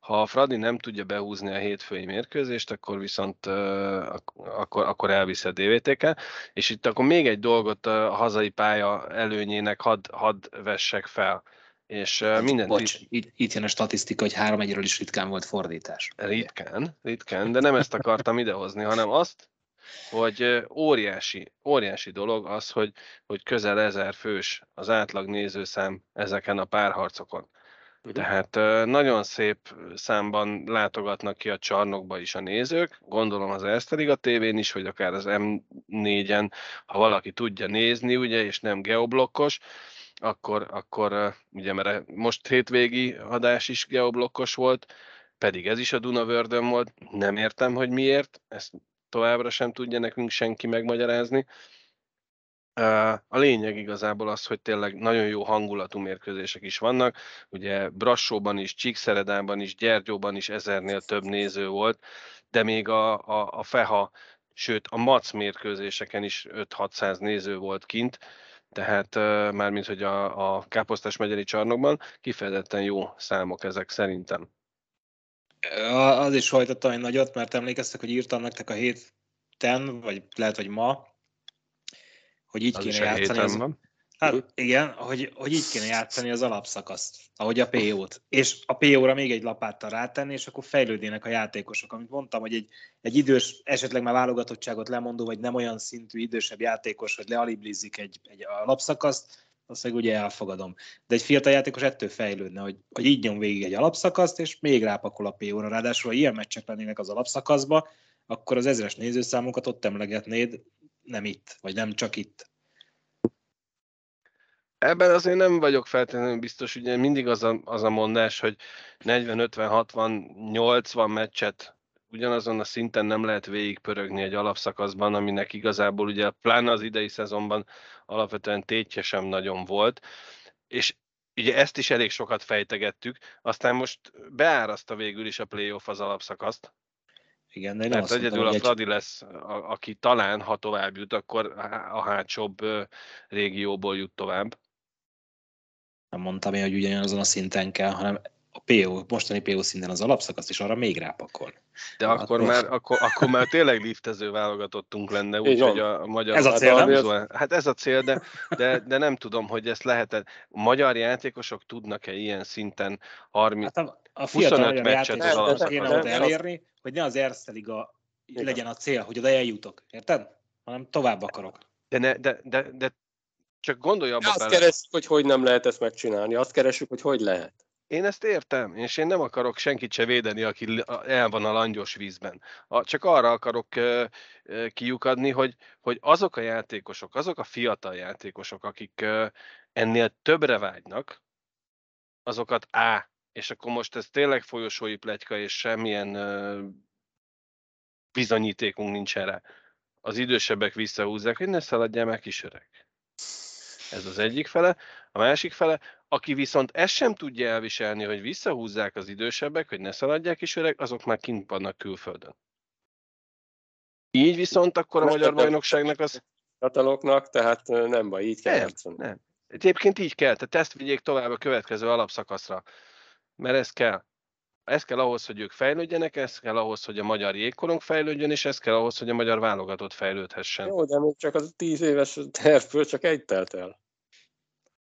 Ha a Fradi nem tudja behúzni a hétfői mérkőzést, akkor viszont ak- akkor, akkor elviszi a DVTK. És itt akkor még egy dolgot a hazai pálya előnyének hadd had vessek fel. És uh, mindent Bocs, is itt, itt jön a statisztika, hogy 3 1 is ritkán volt fordítás. ritkán, ritkán, de nem ezt akartam idehozni, hanem azt, hogy óriási, óriási dolog az, hogy, hogy közel ezer fős az átlag nézőszám ezeken a párharcokon. Tehát ö, nagyon szép számban látogatnak ki a csarnokba is a nézők, gondolom az Erste Liga tévén is, vagy akár az M4-en, ha valaki tudja nézni, ugye, és nem geoblokkos, akkor, akkor ugye, mert most hétvégi adás is geoblokkos volt, pedig ez is a Dunavördön volt, nem értem, hogy miért, ezt továbbra sem tudja nekünk senki megmagyarázni. A lényeg igazából az, hogy tényleg nagyon jó hangulatú mérkőzések is vannak. Ugye Brassóban is, Csíkszeredában is, Gyergyóban is ezernél több néző volt, de még a, a, a FEHA, sőt a MAC mérkőzéseken is 5-600 néző volt kint, tehát mármint, hogy a, a Káposztás megyeri csarnokban kifejezetten jó számok ezek szerintem. Az is hajtottam egy nagyot, mert emlékeztek, hogy írtam nektek a héten, vagy lehet, hogy ma, hogy így Az kéne játszani. Az, van. hát igen, hogy, hogy így kéne játszani az alapszakaszt, ahogy a PO-t. És a PO-ra még egy lapáttal rátenni, és akkor fejlődnének a játékosok. Amit mondtam, hogy egy, egy idős, esetleg már válogatottságot lemondó, vagy nem olyan szintű idősebb játékos, hogy lealiblizik egy, egy alapszakaszt, azt meg ugye elfogadom. De egy fiatal játékos ettől fejlődne, hogy, hogy így nyom végig egy alapszakaszt, és még rápakol a PO-ra. Ráadásul, ha ilyen meccsek lennének az alapszakaszba, akkor az ezres nézőszámokat ott emlegetnéd, nem itt, vagy nem csak itt. Ebben azért nem vagyok feltétlenül biztos, ugye mindig az a, az a mondás, hogy 40, 50, 60, 80 meccset ugyanazon a szinten nem lehet végigpörögni egy alapszakaszban, aminek igazából ugye pláne az idei szezonban alapvetően tétje sem nagyon volt, és ugye ezt is elég sokat fejtegettük, aztán most beáraszta végül is a playoff az alapszakaszt, Igen, én nem mert azt mondtam, egyedül a hogy egy- Fradi lesz, a, aki talán, ha tovább jut, akkor a hátsóbb régióból jut tovább. nem mondtam én, hogy ugyanazon a szinten kell, hanem a PO, mostani PO szinten az alapszakaszt, és arra még rápakol. De Hát akkor most- már, akkor, akkor már tényleg liftező válogatottunk lenne, úgyhogy a, a magyar... Ez a hát cél, nem? vizuál- Hát ez a cél, de, de, de nem tudom, hogy ezt lehet -e. A magyar játékosok tudnak-e ilyen szinten 30... Hát a, a fiatal 25 magyar meccset az oda elérni, hogy ne az Erste Liga legyen a cél, hogy oda eljutok, érted? Hanem tovább akarok. De, ne, de, de, de csak gondolj abba Azt bele. keresjük, hogy hogy nem lehet ezt megcsinálni. Azt keresjük, hogy hogy lehet. Én ezt értem, és én nem akarok senkit se védeni, aki el van a langyos vízben. Csak arra akarok kiukadni, hogy, hogy azok a játékosok, azok a fiatal játékosok, akik ennél többre vágynak, azokat A, és akkor most ez tényleg folyosói plegyka, és semmilyen bizonyítékunk nincs erre. Az idősebbek visszahúzzák, hogy ne szaladjál meg, kis öreg. Ez az egyik fele. A másik fele, aki viszont ezt sem tudja elviselni, hogy visszahúzzák az idősebbek, hogy ne szaladják is öreg, azok már kint vannak külföldön. Így viszont akkor a magyar bajnokságnak az... Kataloknak, tehát nem baj, így kell nem, játszani. Nem. Egyébként így kell, tehát ezt vigyék tovább a következő alapszakaszra, mert ez kell. Ez kell ahhoz, hogy ők fejlődjenek, ez kell ahhoz, hogy a magyar jégkorong fejlődjön, és ez kell ahhoz, hogy a magyar válogatott fejlődhessen. Jó, de még csak az tíz éves tervből csak egy telt el.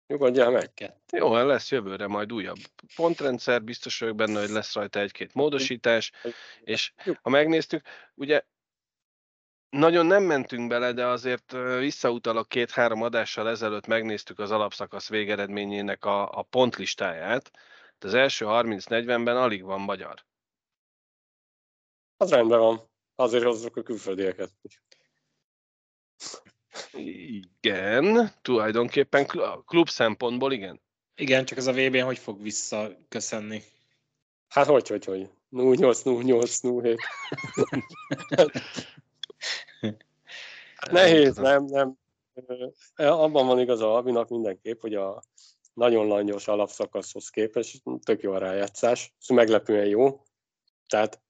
Nyugodjál meg. Jó, lesz jövőre majd újabb pontrendszer, biztos vagyok benne, hogy lesz rajta egy-két módosítás, és ha megnéztük, ugye nagyon nem mentünk bele, de azért visszautalok két-három adással ezelőtt megnéztük az alapszakasz végeredményének a, a pontlistáját, de az első 30-40-ben alig van magyar. Az rendben van. Azért hozzuk a külföldieket. Igen, tulajdonképpen klub szempontból igen. Igen, csak ez a VB-n hogy fog visszaköszönni? Hát hogy, hogy, hogy. 08, 08, 07. Nehéz, nem, nem. Abban van igaz a Albinak mindenképp, hogy a nagyon langyos alapszakaszhoz képest tök jó a rájátszás, ez meglepően jó. Tehát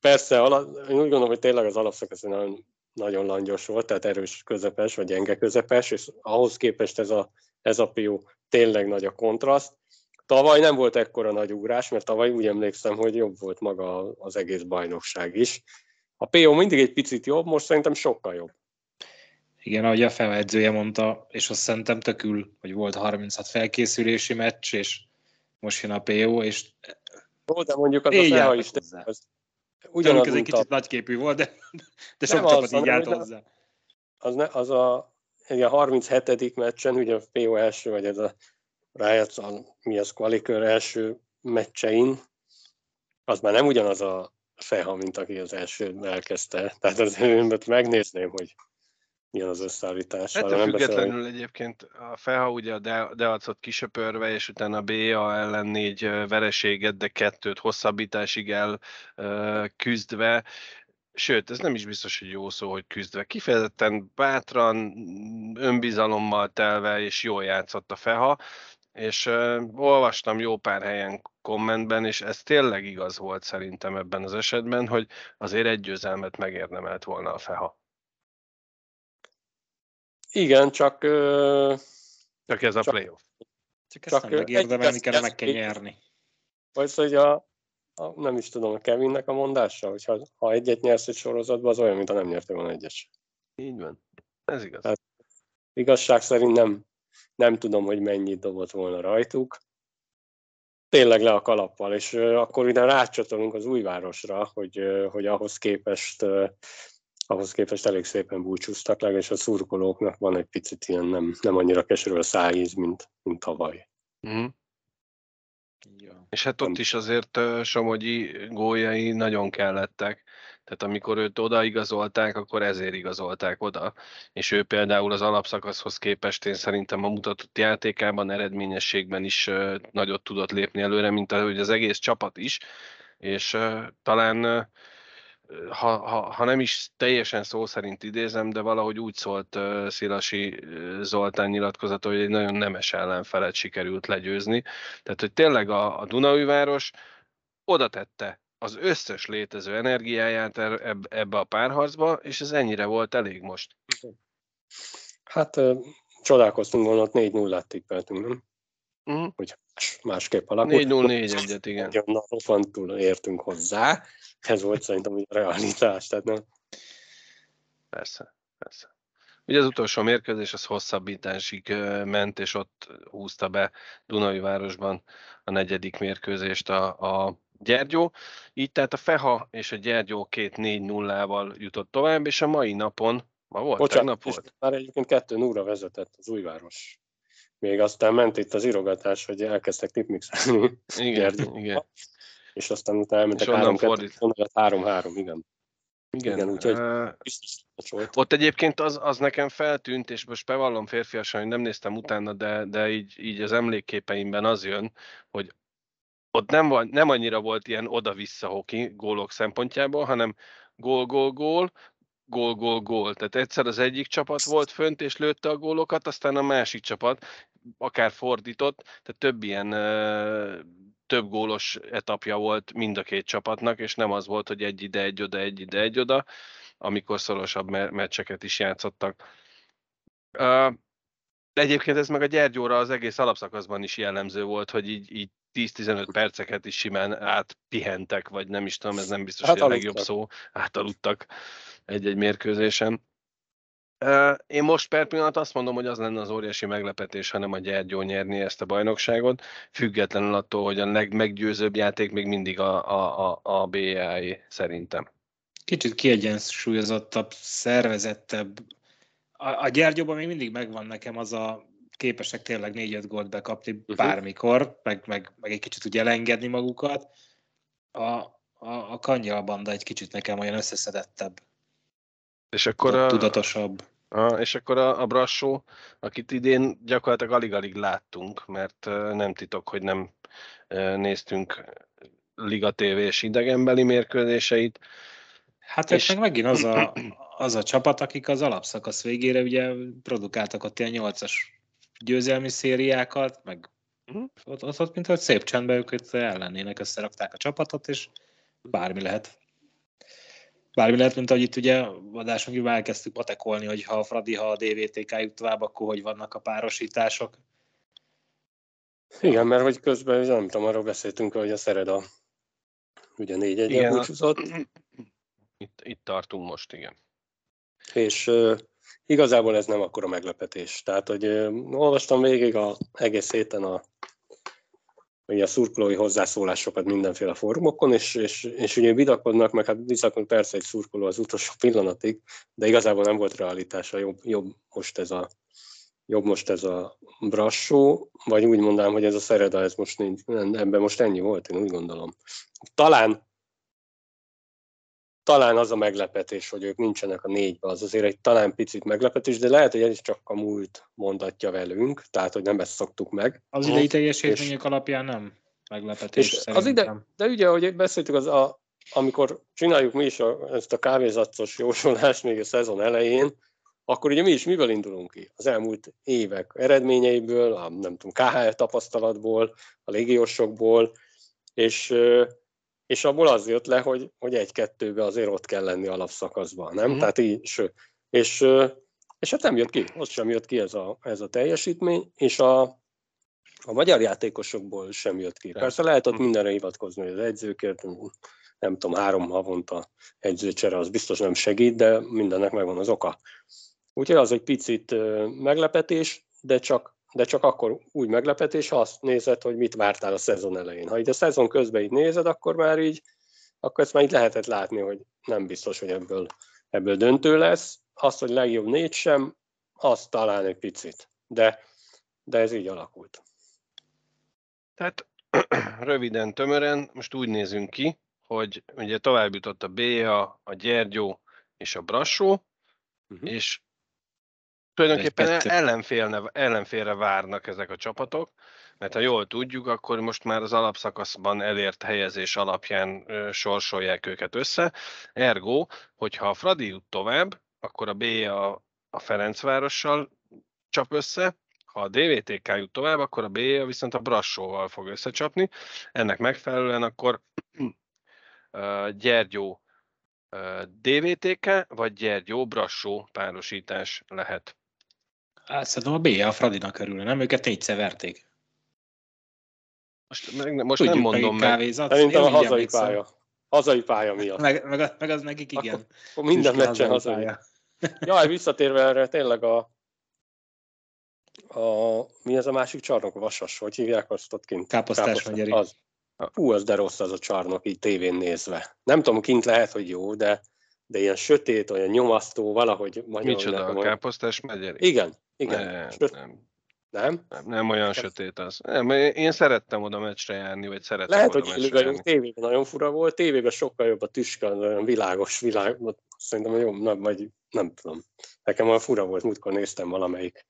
persze, én úgy gondolom, hogy tényleg az alapszakasz nagyon, nagyon langyos volt, tehát erős közepes, vagy gyenge közepes, és ahhoz képest ez a, ez a pió tényleg nagy a kontraszt. Tavaly nem volt ekkora nagy ugrás, mert tavaly úgy emlékszem, hogy jobb volt maga az egész bajnokság is. A PO mindig egy picit jobb, most szerintem sokkal jobb. Igen, ahogy a felvegyzője mondta, és azt szerintem tökül, hogy volt 36 felkészülési meccs, és most jön a PO, és Jó, de mondjuk az Éjjel a FEA is. Az, ugyanaz, ez egy kicsit nagyképű volt, de, de sok csapat így állt hozzá. Az, ne, az a, a 37. meccsen, ugye a PO első, vagy ez a rájátszan, mi az Qualikör első meccsein, az már nem ugyanaz a feha, mint aki az első elkezdte. Tehát azért megnézném, hogy milyen az összeállítás. Nem függetlenül beszél, egyébként a Feha ugye a Deacot kisöpörve, és utána a BA ellen négy vereséget, de kettőt hosszabbításig el küzdve, sőt, ez nem is biztos, hogy jó szó, hogy küzdve. Kifejezetten bátran, önbizalommal telve, és jól játszott a Feha, és uh, olvastam jó pár helyen kommentben, és ez tényleg igaz volt szerintem ebben az esetben, hogy azért egy győzelmet megérdemelt volna a Feha. Igen, csak... csak ez a csak, playoff. Csak ezt csak nem megérdemelni kell, meg kell nyerni. Vagy hogy a, a, nem is tudom, a Kevinnek a mondása, hogy ha, ha egyet nyersz egy sorozatban, az olyan, mint ha nem nyertél volna egyes. Így van. Ez igaz. Tehát, igazság szerint nem, nem tudom, hogy mennyit dobott volna rajtuk. Tényleg le a kalappal, és uh, akkor ide rácsatolunk az újvárosra, hogy, uh, hogy ahhoz képest uh, ahhoz képest elég szépen búcsúztak, legalábbis a szurkolóknak van egy picit ilyen nem, nem annyira keserű a szájíz, mint, mint tavaly. Mm. Ja. És hát ott is azért Somogyi góljai nagyon kellettek. Tehát amikor őt odaigazolták, akkor ezért igazolták oda. És ő például az alapszakaszhoz képest én szerintem a mutatott játékában, eredményességben is nagyot tudott lépni előre, mint ahogy az egész csapat is. És uh, talán ha, ha, ha nem is teljesen szó szerint idézem, de valahogy úgy szólt uh, Szilasi Zoltán nyilatkozata, hogy egy nagyon nemes ellenfelet sikerült legyőzni. Tehát, hogy tényleg a, a Dunaújváros oda tette az összes létező energiáját er, ebbe a párharcba, és ez ennyire volt elég most. Hát csodálkoztunk volna, ott 4-0-át tippeltünk, nem? Uh-huh. Hogy másképp alakult. 4-0-4 egyet, igen. Nagyon túl értünk hozzá. Ez volt szerintem a realitás, tehát nem. Persze, persze. Ugye az utolsó mérkőzés az hosszabbításig ment, és ott húzta be Dunai városban a negyedik mérkőzést a, a Gyergyó. Így tehát a Feha és a Gyergyó két 4 0 val jutott tovább, és a mai napon, ma volt, Bocsánat, tegnap volt? Már egyébként kettő 0 vezetett az újváros még aztán ment itt az irogatás, hogy elkezdtek tipmixelni. Igen, igen. És aztán utána elmentek És onnan 3 2 fordít. onnan 3 3 igen. Igen, Igen, úgyhogy- ö, Biztos volt. Ott egyébként az, az nekem feltűnt, és most bevallom férfiasan, hogy nem néztem utána, de, de így, így az emlékképeimben az jön, hogy ott nem, van, nem annyira volt ilyen oda-vissza hoki gólok szempontjából, hanem gól, gól, gól, gól, gól, gól. Tehát egyszer az egyik csapat volt fönt és lőtte a gólokat, aztán a másik csapat akár fordított, tehát több ilyen több gólos etapja volt mind a két csapatnak, és nem az volt, hogy egy ide, egy oda, egy ide, egy oda, amikor szorosabb me- meccseket is játszottak. Egyébként ez meg a Gyergyóra az egész alapszakaszban is jellemző volt, hogy így, így 10-15 perceket is simán átpihentek, vagy nem is tudom, ez nem biztos, Hát hogy a legjobb aludtak. szó, átaludtak egy-egy mérkőzésen. Én most per pillanat azt mondom, hogy az lenne az óriási meglepetés, ha nem a Gyergyó nyerni ezt a bajnokságot, függetlenül attól, hogy a legmeggyőzőbb játék még mindig a, a, a, a BAI szerintem. Kicsit kiegyensúlyozottabb, szervezettebb. A, a Gyergyóban még mindig megvan nekem az a képesek tényleg 4-5 gólt bekapni uh-huh. bármikor, meg, meg, meg egy kicsit úgy elengedni magukat. A, a, a banda egy kicsit nekem olyan összeszedettebb, És akkor a, tudatosabb. a, és akkor a, a Brassó, akit idén gyakorlatilag alig-alig láttunk, mert nem titok, hogy nem néztünk Liga TV-s idegenbeli mérkőzéseit. Hát És- és meg megint az a, az a csapat, akik az alapszakasz végére ugye produkáltak ott ilyen nyolcas győzelmi szériákat, meg Mhm. ott, ott, ott mint hogy szép csendben ők itt ellennének, összerakták a csapatot, és bármi lehet. Bármi lehet, mint ahogy itt ugye adáson már elkezdtük patekolni, hogy ha a Fradi, ha a DVTK jut tovább, akkor hogy vannak a párosítások. Igen, mert hogy közben, nem tudom, arról beszéltünk, hogy a Szereda ugye négy egyen búcsúzott, Itt, itt tartunk most, igen. És igazából ez nem akkora meglepetés. Tehát, hogy olvastam végig a, egész héten a, ugye a szurkolói hozzászólásokat mindenféle fórumokon, és, és, és ugye vidakodnak, meg hát viszont persze egy szurkoló az utolsó pillanatig, de igazából nem volt realitása, jobb, jobb most ez a jobb most ez a brassó, vagy úgy mondanám, hogy ez a szereda, ez most nincs, ebben most ennyi volt, én úgy gondolom. Talán talán az a meglepetés, hogy ők nincsenek a négybe, az azért egy talán picit meglepetés, de lehet, hogy ez is csak a múlt mondatja velünk, tehát, hogy nem ezt szoktuk meg. Az Mhm. idei teljesítmények alapján nem meglepetés És az szerintem. ide- De ugye, ahogy beszéltük, az a, amikor csináljuk mi is a, ezt a kávézacos jósolást még a szezon elején, akkor ugye mi is mivel indulunk ki? Az elmúlt évek eredményeiből, a nem tudom, KHL tapasztalatból, a légiósokból, és, és abból az jött le, hogy, hogy egy-kettőbe azért ott kell lenni alapszakaszban, nem? Mhm. Tehát így, ső, és, és hát nem jött ki, ott sem jött ki ez a, ez a teljesítmény, és a, a magyar játékosokból sem jött ki. Persze lehet ott mindenre hivatkozni, hogy az edzőkért, nem tudom, három havonta edzőcsere, az biztos nem segít, de mindennek megvan az oka. Úgyhogy az egy picit meglepetés, de csak, de csak akkor úgy meglepetés, ha azt nézed, hogy mit vártál a szezon elején. Ha így a szezon közben így nézed, akkor már így, akkor ezt már így lehetett látni, hogy nem biztos, hogy ebből, ebből döntő lesz. Azt, hogy legjobb négy sem, az talán egy picit. De, de ez így alakult. Tehát röviden, tömören, most úgy nézünk ki, hogy ugye tovább jutott a Béha, a Gyergyó és a Brassó, Uh-huh. és tulajdonképpen ellenfélne, ellenfélre várnak ezek a csapatok, mert ha jól tudjuk, akkor most már az alapszakaszban elért helyezés alapján sorsolják őket össze. Ergo, hogyha a Fradi jut tovább, akkor a B a, a Ferencvárossal csap össze, ha a DVTK jut tovább, akkor a B viszont a Brassóval fog összecsapni. Ennek megfelelően akkor ö, Gyergyó DVTK, vagy Gyergyó Brassó párosítás lehet. Hát szerintem a B a Fradinak örülne, nem? Őket négyszer verték. Most, meg, most Tudjuk, nem mondom meg. Kávézat. Szerintem a hazai pálya. Hazai pálya miatt. Meg, meg, meg, az nekik igen. Akkor, akkor minden meccsen hazai. pálya. Jaj, visszatérve erre, tényleg a, a mi ez a másik csarnok? Vasas, hogy hívják azt ott kint? Káposztás megyeri. Az. Hú, az de rossz az a csarnok így tévén nézve. Nem tudom, kint lehet, hogy jó, de, de ilyen sötét, olyan nyomasztó, valahogy magyarul Micsoda, a káposztás megyeri? Igen, igen. Nem, Söt, nem. Nem? Nem, nem olyan sötét az. Nem, én szerettem oda meccsre járni, vagy szerettem Lehet, oda hogy járni. tévében nagyon fura volt, tévében sokkal jobb a tüska, olyan világos világ, szerintem jó, na, vagy nem tudom. Nekem olyan fura volt, múltkor néztem valamelyik,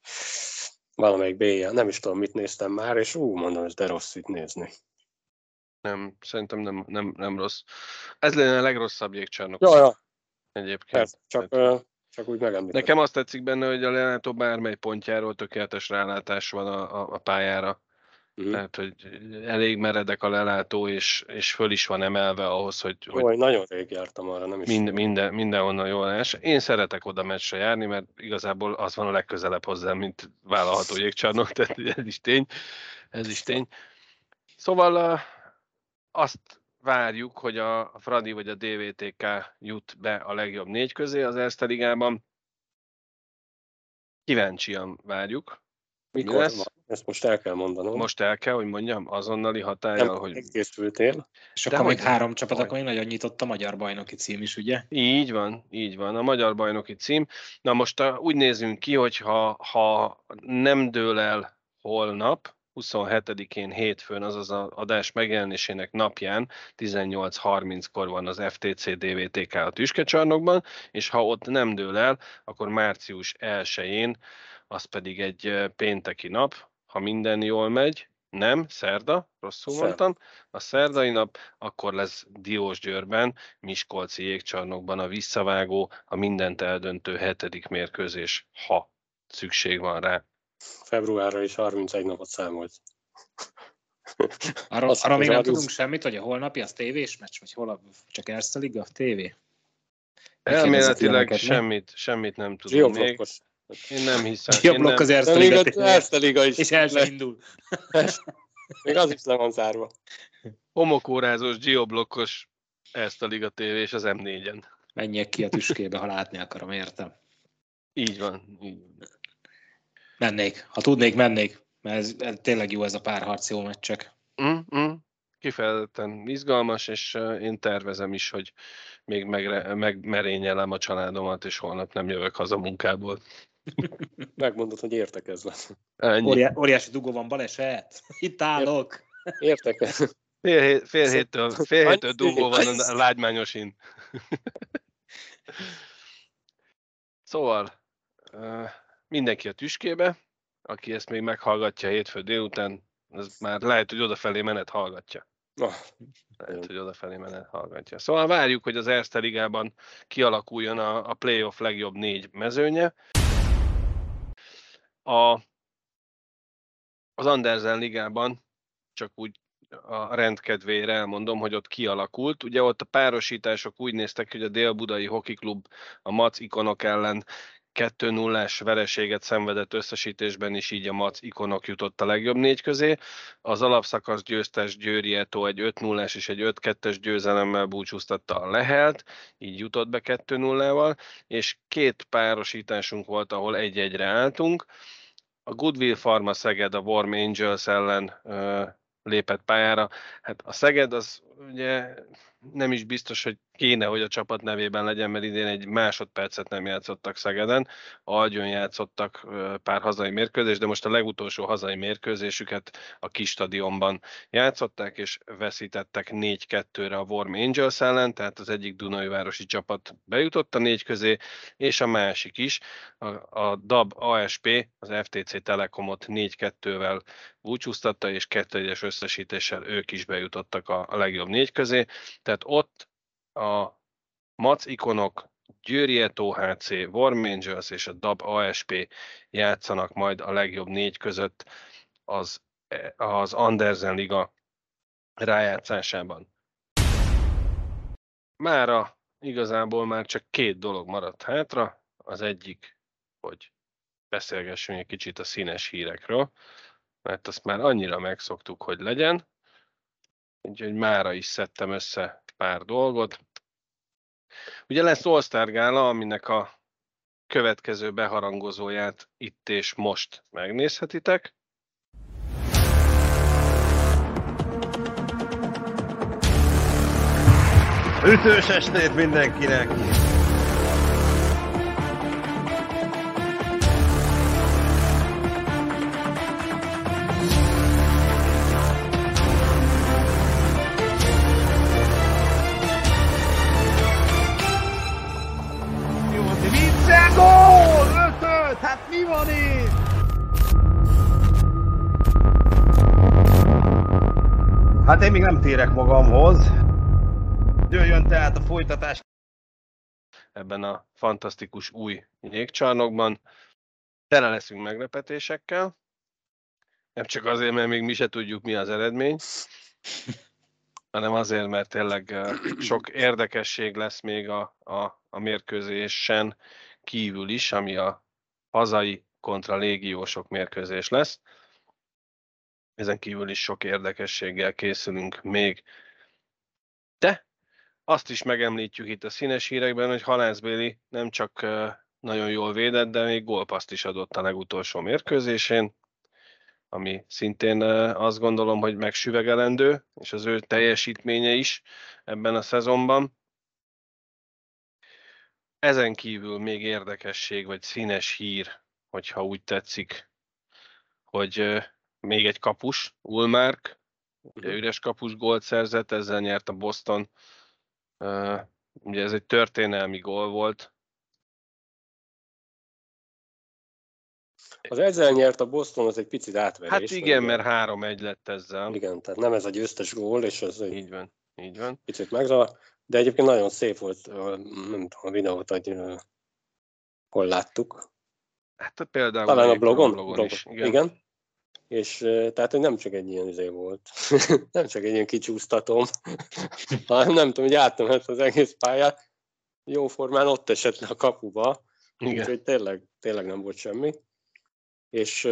valamelyik b nem is tudom, mit néztem már, és ú, mondom, ez de rossz itt nézni. Nem, szerintem nem, nem, nem rossz. Ez lenne a legrosszabb jégcsarnok Ja, ja, egyébként. persze, csak, Tehát- csak úgy megemlítettem. Nekem azt tetszik benne, hogy a lelátó bármely pontjáról tökéletes rálátás van a, a, a pályára. Mhm. Tehát, hogy elég meredek a lelátó, és, és föl is van emelve ahhoz, hogy, hogy Jó, én nagyon rég jártam arra, nem is mind, minden, mindenhonnan jól láss. Én szeretek oda meccsre járni, mert igazából az van a legközelebb hozzám, mint vállalható jégcsarnok, tehát ez is tény. Ez is tény. Szóval azt várjuk, hogy a Fradi vagy a DVTK jut be a legjobb négy közé az Erste Ligában. Kíváncsian várjuk. Mikor lesz? van? Ezt most el kell mondanom. Most el kell, hogy mondjam, azonnali hatállyal, nem hogy egészültél. És De akkor még hogy- három csapat, hogy- akkor még nagyon nyitott a magyar bajnoki cím is, ugye? Így van, így van. A magyar bajnoki cím. Na most úgy nézünk ki, hogy ha, ha nem dől el holnap, 27-én hétfőn, azaz az adás megjelenésének napján 18.30-kor van az FTC DVTK a Tüskecsarnokban, és ha ott nem dől el, akkor március 1-én, az pedig egy pénteki nap, ha minden jól megy, nem, szerda, rosszul Szerda. mondtam, a szerdai nap, akkor lesz Diósgyőrben, Miskolci jégcsarnokban a visszavágó, a mindent eldöntő hetedik mérkőzés, ha szükség van rá. Februárra is 31 napot számolt. Arra, Azt arra még nem az- tudunk semmit, hogy a holnapi az tévés meccs, vagy hol a, csak Erste Liga tévé? Elméletileg semmit, semmit nem tudunk még. Én nem hiszem. Nem, az Erste Liga Erste Liga is. és el sem indul. Még az is le van zárva. homokórázós, geoblokkos a Liga TV és az M4-en. Menjek ki a tüskébe, ha látni akarom, értem. Így van. Így van. Mennék. Ha tudnék, mennék. Mert ez, ez tényleg jó ez a párharc jó meccsek. Mm, mm. Kifejezetten izgalmas, és eh, én tervezem is, hogy még megre, megmerényelem a családomat, és holnap nem jövök haza munkából. Megmondod, hogy értekezve. Ennyi. Óriá, óriási dugó van, baleset. Itt állok. Értekezve. Fél, hét, fél héttől, fél héttől dugó van a lágymányosin. szóval ö, mindenki a tüskébe, aki ezt még meghallgatja hétfő délután, az már lehet, hogy odafelé menet hallgatja. Lehet, hogy odafelé menet hallgatja. Szóval várjuk, hogy az Erste Ligában kialakuljon a, a playoff legjobb négy mezőnye. A, az Andersen Ligában csak úgy a rendkedvére elmondom, hogy ott kialakult. Ugye ott a párosítások úgy néztek, hogy a Dél-Budai Hockey Klub a Mac ikonok ellen 2 0 vereséget szenvedett összesítésben is, így a Mac ikonok jutott a legjobb négy közé. Az alapszakasz győztes Győri Eto egy 5 0 és egy 5-2-es győzelemmel búcsúztatta a Lehelt, így jutott be 2 0 val és két párosításunk volt, ahol egy-egyre álltunk. A Goodwill Pharma Szeged a Warm Angels ellen ö, lépett pályára. Hát a Szeged az ugye nem is biztos, hogy kéne, hogy a csapat nevében legyen, mert idén egy másodpercet nem játszottak Szegeden. Algyon játszottak pár hazai mérkőzést, de most a legutolsó hazai mérkőzésüket a kis stadionban játszották, és veszítettek 4-2-re a Warm Angels ellen, tehát az egyik Dunajvárosi csapat bejutott a négy közé, és a másik is, a, a DAB ASP, az FTC Telekomot 4-2-vel búcsúztatta, és 2-1-es összesítéssel ők is bejutottak a, a legjobb négy közé. Tehát ott a Mac ikonok, Győri Eto HC, Warm Angels és a DAB ASP játszanak majd a legjobb négy között az, az Andersen Liga rájátszásában. Mára igazából már csak két dolog maradt hátra. Az egyik, hogy beszélgessünk egy kicsit a színes hírekről, mert azt már annyira megszoktuk, hogy legyen. Úgyhogy mára is szedtem össze pár dolgot. Ugye lesz All-Star Gála, aminek a következő beharangozóját itt és most megnézhetitek. Ütős estét mindenkinek! Még nem térek magamhoz. Jöjjön tehát a folytatás. ebben a fantasztikus új jégcsarnokban. Tele leszünk meglepetésekkel. Nem csak azért, mert még mi se tudjuk, mi az eredmény, hanem azért, mert tényleg sok érdekesség lesz még a, a, a mérkőzésen kívül is, ami a hazai kontra légiósok mérkőzés lesz. Ezen kívül is sok érdekességgel készülünk még. De azt is megemlítjük itt a színes hírekben, hogy Halászbéli nem csak nagyon jól védett, de még gólpaszt is adott a legutolsó mérkőzésén, ami szintén azt gondolom, hogy megsüvegelendő, és az ő teljesítménye is ebben a szezonban. Ezen kívül még érdekesség, vagy színes hír, hogyha úgy tetszik, hogy még egy kapus, Ulmark, ugye üres kapus gólt szerzett, ezzel nyert a Boston. Eh, Ugye ez egy történelmi gól volt, Az ezzel nyert a Boston, az egy picit átverés. Hát igen, mert 3-1 lett ezzel. Igen, tehát nem ez a győztes gól, és ez egy Így van, így van. picit megzavar, de egyébként nagyon szép volt, nem tudom, a videót, hogy hol láttuk. Hát például Talán a még blogon, blogon is. Igen. Igen. És tehát, hogy nem csak egy ilyen izé volt, nem csak egy ilyen kicsúsztatom, hanem nem tudom, hogy átmenet az egész pályát, jóformán ott esett le a kapuba, úgyhogy tényleg, tényleg nem volt semmi. És,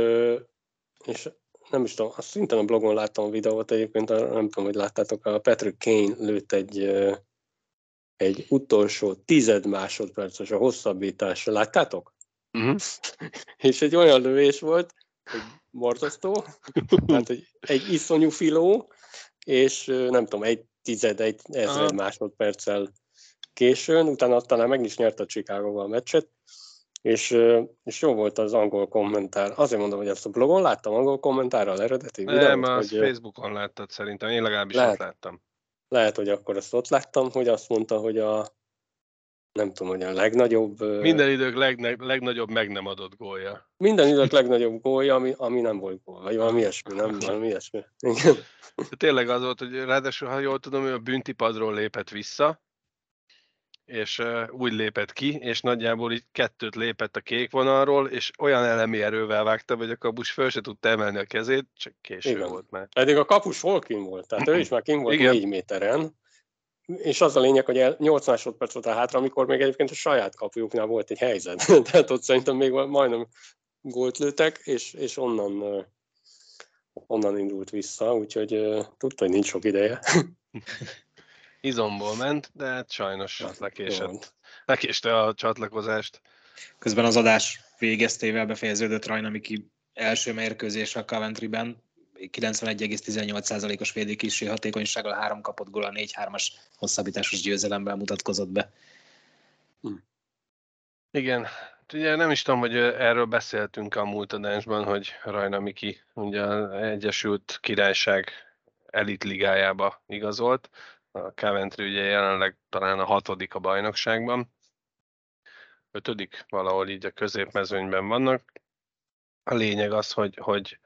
és nem is tudom, azt szintén a blogon láttam a videót egyébként, nem tudom, hogy láttátok, a Patrick Kane lőtt egy, egy utolsó tized másodperces a hosszabbításra. Láttátok? Uh-huh. És egy olyan lövés volt, hogy borzasztó, tehát egy, egy iszonyú filó, és nem tudom, egy tized, egy ezred másodperccel későn, utána talán meg is nyerte a Chicago-val a meccset, és, és jó volt az angol kommentár. Azért mondom, hogy ezt a blogon láttam angol kommentárral eredeti Nem, videót, azt hogy Facebookon láttad szerintem, én legalábbis Lehet. ott láttam. lehet, hogy akkor ezt ott láttam, hogy azt mondta, hogy a nem tudom, hogy a legnagyobb Minden idők legne, legnagyobb meg nem adott gólja. minden idők legnagyobb gólja, ami, ami nem volt gól, vagy valami ilyesmi, nem? Valami ilyesmi. Igen. De tényleg az volt, hogy ráadásul, ha jól tudom, ő a büntipadról lépett vissza, és úgy lépett ki, és nagyjából így kettőt lépett a kék vonalról, és olyan elemi erővel vágta, hogy a kabus föl se tudta emelni a kezét, csak késő Igen. volt már. Pedig a kapus hol kin volt, tehát ő is már kin volt Igen. négy méteren, és az a lényeg, hogy el- 8 másodperc volt a hátra, amikor még egyébként a saját kapujuknál volt egy helyzet. tehát ott szerintem még majdnem gólt lőttek, és, és onnan, onnan indult vissza, úgyhogy tudta, hogy nincs sok ideje. Izomból ment, de hát sajnos Jó lekésett. Lekéste a csatlakozást. Közben az adás végeztével befejeződött Rajna Miki első mérkőzés a Coventry-ben. 91,18%-os védőkísérő hatékonysággal három kapott gól a 4-3-as hosszabbításos győzelemmel mutatkozott be. Igen, hát ugye nem is tudom, hogy erről beszéltünk a múlt adásban, hogy Rajna Miki ugye az Egyesült Királyság elit ligájába igazolt. A Coventry ugye jelenleg talán a hatodik a bajnokságban. Ötödik, valahol így a középmezőnyben vannak. A lényeg az, hogy, hogy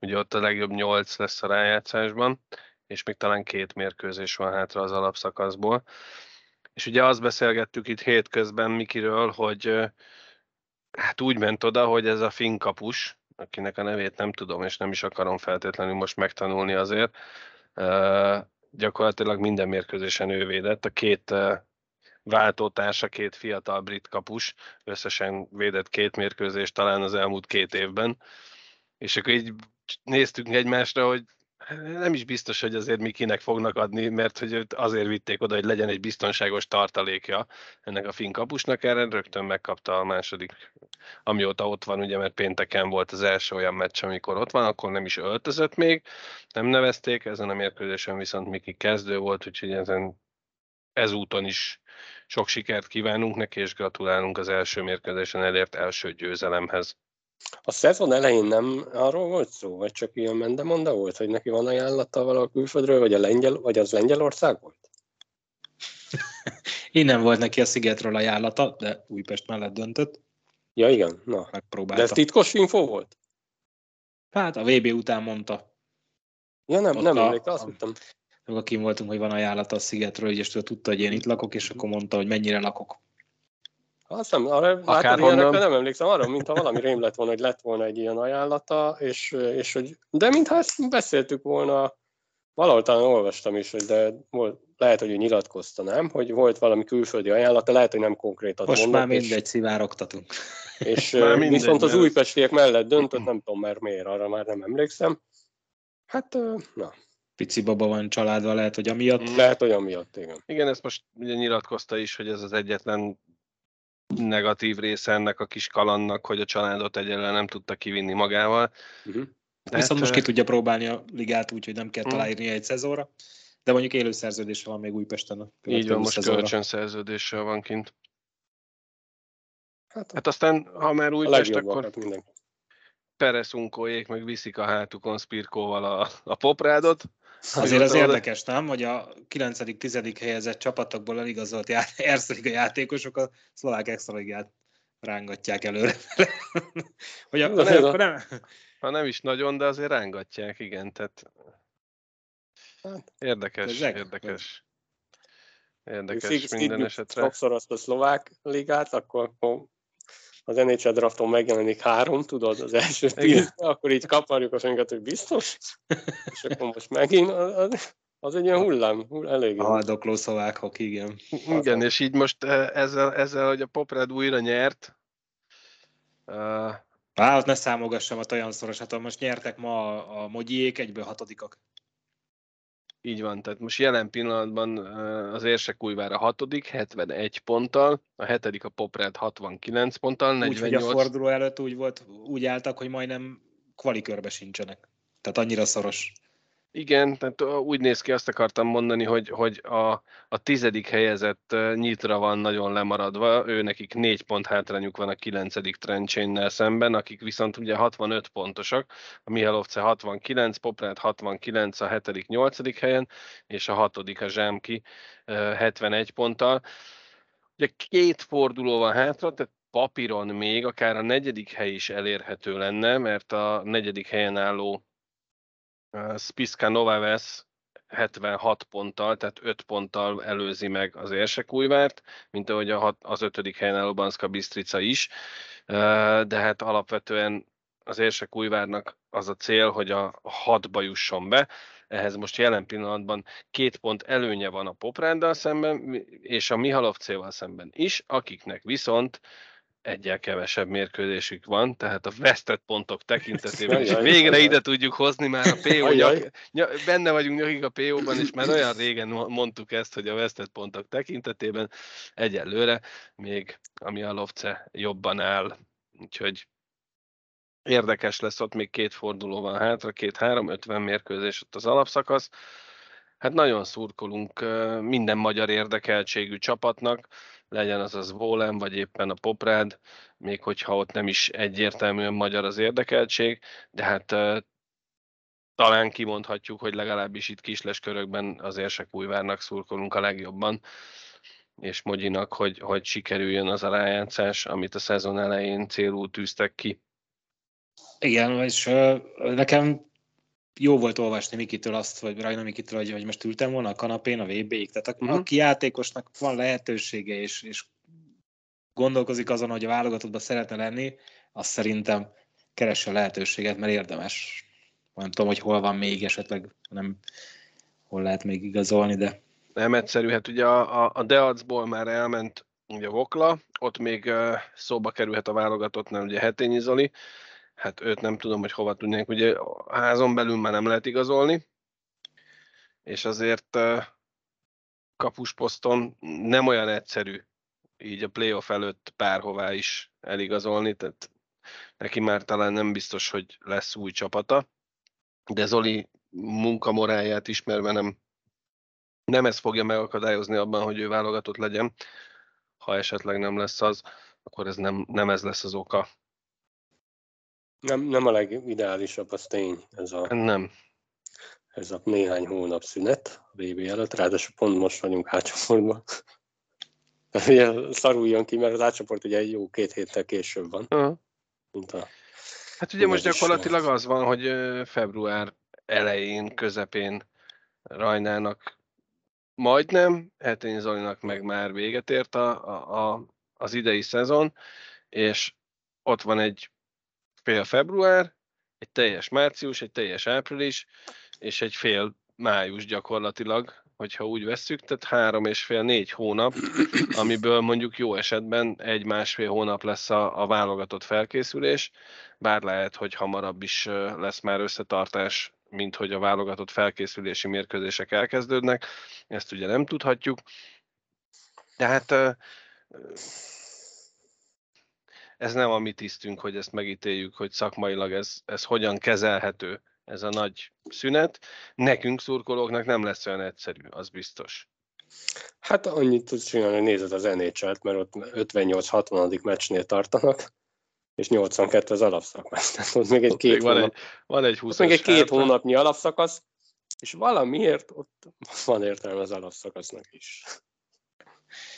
ugye ott a legjobb nyolc lesz a rájátszásban, és még talán két mérkőzés van hátra az alapszakaszból. És ugye azt beszélgettük itt hétközben Mikiről, hogy hát úgy ment oda, hogy ez a finn kapus, akinek a nevét nem tudom, és nem is akarom feltétlenül most megtanulni azért, gyakorlatilag minden mérkőzésen ő védett. A két váltótársa, két fiatal brit kapus, összesen védett két mérkőzést talán az elmúlt két évben. És akkor így néztünk egymásra, hogy nem is biztos, hogy azért Mikinek fognak adni, mert hogy őt azért vitték oda, hogy legyen egy biztonságos tartalékja ennek a finn kapusnak, erre rögtön megkapta a második, amióta ott van, ugye, mert pénteken volt az első olyan meccs, amikor ott van, akkor nem is öltözött még, nem nevezték, ezen a mérkőzésen viszont Miki kezdő volt, úgyhogy ezen ezúton is sok sikert kívánunk neki, és gratulálunk az első mérkőzésen elért első győzelemhez. A szezon elején nem arról volt szó, vagy csak ilyen mendemonda volt, hogy neki van ajánlata valahol külföldről, vagy, a lengyel, vagy az Lengyelország volt? Innen volt neki a Szigetről ajánlata, de Újpest mellett döntött. Ja, igen, na. megpróbálta. De ez titkos info volt? Hát a VB után mondta, Ja, nem, Ott nem a- emlék, azt a- amikor kim voltunk, hogy van ajánlata a szigetről, és tudta, hogy én itt lakok, és akkor mondta, hogy mennyire lakok. Azt nem, arra, látod, Akárhonnan. ilyenekre nem emlékszem arra, mintha valami rém lett volna, hogy lett volna egy ilyen ajánlata, és, és hogy, de mintha ezt beszéltük volna, valahol talán olvastam is, hogy de volt, lehet, hogy ő nyilatkozta, nem? Hogy volt valami külföldi ajánlata, lehet, hogy nem konkrétat Most mondott, már és- mindegy, szivárogtatunk. És Már ö, mindegy, viszont az újpestiek mellett döntött, nem tudom már miért, arra már nem emlékszem. Hát, na, Pici baba van családva, lehet, hogy amiatt. lehet olyan miatt, igen. Igen, ezt most ugye nyilatkozta is, hogy ez az egyetlen negatív része ennek a kis kalannak, hogy a családot egyelőre nem tudta kivinni magával. Uh-huh. De Viszont most hát, ki tudja próbálni a ligát, úgyhogy nem kell Mm. aláírni egy szezonra. De mondjuk élő szerződése van még Újpesten. a Így van, most kölcsönszerződéssel van kint. Hát, Hát aztán, ha már Újpest, akkor legjobbakat mindenki. Pereszunkóék meg viszik a hátukon Spirkóval a, a poprádot. Azért az érdekes, nem, hogy a 9.-10. helyezett csapatokból eligazolt já- Liga játékosok a szlovák extraligát rángatják előre. hogy a, nem, a- nem, Ha nem is nagyon, de azért rángatják, igen, tehát Hát, érdekes, Ezek? érdekes. Érdekes szigjuk minden esetre. Sokszor azt a szlovák ligát, akkor az NHL drafton megjelenik három, tudod, az első Igen. tíz, akkor így kaparjuk a fenget, hogy biztos, és akkor most megint az, az, az egy ilyen hullám, hull, elég. a haldokló szlovák hoki, igen. Igen, és így most eh, ezzel, ezzel hogy a Poprád újra nyert, uh, Á, ott ne számogassam, ott olyan szoros, hát most nyertek ma a, a mogyiék, egyből hatodikak. Így van, tehát most jelen pillanatban az érsek újvára a hatodik, 71 ponttal, a hetedik a Poprád 69 ponttal, Úgy, hogy a 48 forduló előtt úgy volt, úgy álltak, hogy majdnem kvalikörbe sincsenek. Tehát annyira szoros. Igen, tehát úgy néz ki, azt akartam mondani, hogy, hogy a, a tizedik helyezett nyitra van nagyon lemaradva, ő nekik négy pont hátrányuk van a kilencedik Trencsénnel szemben, akik viszont ugye 65 pontosak, a Mihalovce 69, Poprád 69 a hetedik, nyolcadik helyen, és a hatodik a Zsámki ö, 71 ponttal. Ugye két forduló van hátra, tehát papíron még akár a negyedik hely is elérhető lenne, mert a negyedik helyen álló Spiska Novaves 76 ponttal, tehát 5 ponttal előzi meg az Érsekújvárt, mint ahogy a hat, az ötödik helyen álló Banszka Bistrica is, de hát alapvetően az Érsekújvárnak az a cél, hogy a hatba jusson be, ehhez most jelen pillanatban két pont előnye van a Popráddal szemben, és a Mihalovcéval szemben is, akiknek viszont egyel kevesebb mérkőzésük van, tehát a vesztett pontok tekintetében is végre ide tudjuk hozni már a PO nyak, ny- benne vagyunk nyakig a PO-ban, és már olyan régen mo- mondtuk ezt, hogy a vesztett pontok tekintetében egyelőre még ami a Lovce jobban áll. Úgyhogy érdekes lesz, ott még két forduló van hátra, két-három, ötven mérkőzés ott az alapszakasz. Hát nagyon szurkolunk minden magyar érdekeltségű csapatnak, legyen az az Vólem, vagy éppen a Poprád, még hogyha ott nem is egyértelműen magyar az érdekeltség, de hát talán kimondhatjuk, hogy legalábbis itt kisles körökben az Érsekújvárnak szurkolunk a legjobban, és Mogyinak, hogy, hogy sikerüljön az a rájátszás, amit a szezon elején célul tűztek ki. Igen, és nekem jó volt olvasni Mikitől azt, vagy Rajna Mikitől, hogy, hogy most ültem volna a kanapén a VB-ig. Tehát a, Mhm. aki játékosnak van lehetősége, és, és gondolkozik azon, hogy a válogatottban szeretne lenni, azt szerintem keresse a lehetőséget, mert érdemes. Nem tudom, hogy hol van még esetleg, nem hol lehet még igazolni, de Nem egyszerű, hát ugye a, a, a Deacból már elment ugye Vokla, ott még szóba kerülhet a válogatottnál ugye Hetényi Zoli, hát őt nem tudom, hogy hova tudnánk, ugye a házon belül már nem lehet igazolni, és azért kapusposzton nem olyan egyszerű így a playoff előtt bárhová is eligazolni, tehát neki már talán nem biztos, hogy lesz új csapata, de Zoli munkamoráját ismerve nem, nem ez fogja megakadályozni abban, hogy ő válogatott legyen. Ha esetleg nem lesz az, akkor ez nem, nem ez lesz az oka. Nem, nem a legideálisabb, az tény, ez a, Nem. ez a néhány hónap szünet a VB előtt, ráadásul pont most vagyunk átcsoportban. Ugye szaruljon ki, mert az átcsoport ugye egy jó két héttel később van, Aha. mint a Hát ugye most gyakorlatilag az van, hogy február elején, közepén Rajnának majdnem, Hetén Zolinak meg már véget ért a, a, a, az idei szezon, és ott van egy fél február, egy teljes március, egy teljes április, és egy fél május gyakorlatilag, hogyha úgy vesszük, tehát három és fél, négy hónap, amiből mondjuk jó esetben egy-másfél hónap lesz a, a válogatott felkészülés, bár lehet, hogy hamarabb is lesz már összetartás, mint hogy a válogatott felkészülési mérkőzések elkezdődnek, ezt ugye nem tudhatjuk. De hát ez nem a mi tisztünk, hogy ezt megítéljük, hogy szakmailag ez, ez hogyan kezelhető, ez a nagy szünet. Nekünk szurkolóknak nem lesz olyan egyszerű, az biztos. Hát annyit tudsz csinálni, hogy nézed az NHL-t, mert ott 58-60. meccsnél tartanak, és 82 az alapszakasz. Tehát ott még egy Ott még két van hónap, egy, van egy 20 ott még egy két hónapnyi alapszakasz, és valamiért ott van értelme az alapszakasznak is.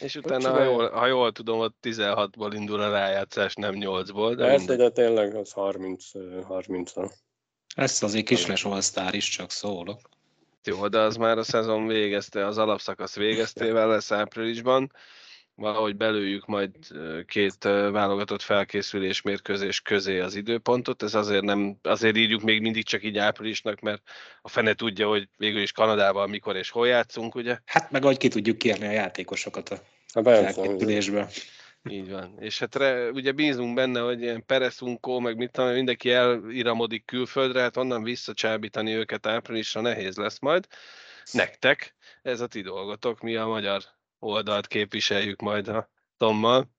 És utána, ha jól, ha jól tudom, ott 16-ból indul a rájátszás, nem 8-ból, de Persze, de tényleg az 30 30 -a. Ez azért kisles all is, csak szólok. Jó, de az már a szezon végezte, az alapszakasz végeztével lesz áprilisban. Valahogy belőjük majd két válogatott felkészülés mérkőzés közé az időpontot. Ez azért nem, azért írjuk még mindig csak így áprilisnak, mert a fene tudja, hogy végül is Kanadában mikor és hol játszunk, ugye? Hát meg ahogy ki tudjuk kérni a játékosokat a Hát felkészülésbe. Így van. És hát re, ugye bízunk benne, hogy ilyen Pereszunkó, meg mit tudom, mindenki eliramodik külföldre, hát onnan visszacsábítani őket áprilisra nehéz lesz majd. Nektek, ez a ti dolgotok, mi a magyar oldalt képviseljük majd a Tommal.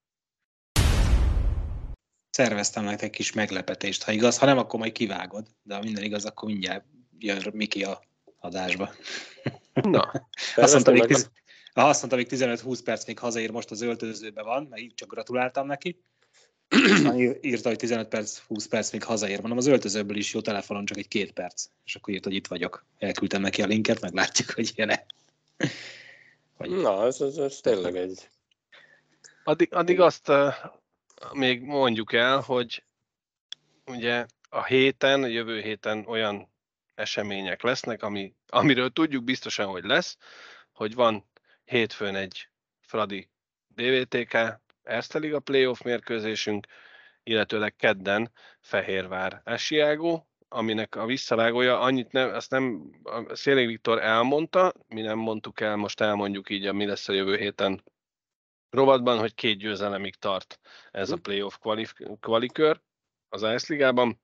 Szerveztem nektek egy kis meglepetést, ha igaz. Ha nem, akkor majd kivágod. De ha minden igaz, akkor mindjárt jön Miki a adásba. Na, Azt mondta, még, meg- tiz... Azt mondta, még 15-20 perc még hazaér, most az öltözőben van, mert így csak gratuláltam neki. Írta, hogy 15 perc, 20 perc még hazaér. Mondom, az öltözőből is jó telefonon, csak egy két perc. És akkor írt, hogy itt vagyok. Elküldtem neki a linket, meglátjuk, hogy jön-e. Na, ez, ez, ez tényleg egy... addig, addig azt uh, még mondjuk el, hogy ugye a héten, a jövő héten olyan események lesznek, ami, amiről tudjuk biztosan, hogy lesz, hogy van hétfőn egy Fradi DVTK Erste Liga playoff mérkőzésünk, illetőleg kedden Fehérvár Esiágó, aminek a visszavágója annyit nem, azt nem, a Szélék Viktor elmondta, mi nem mondtuk el, most elmondjuk így, a mi lesz a jövő héten rovatban, hogy két győzelemig tart ez a playoff kvalif- kvalikör az AS Ligában.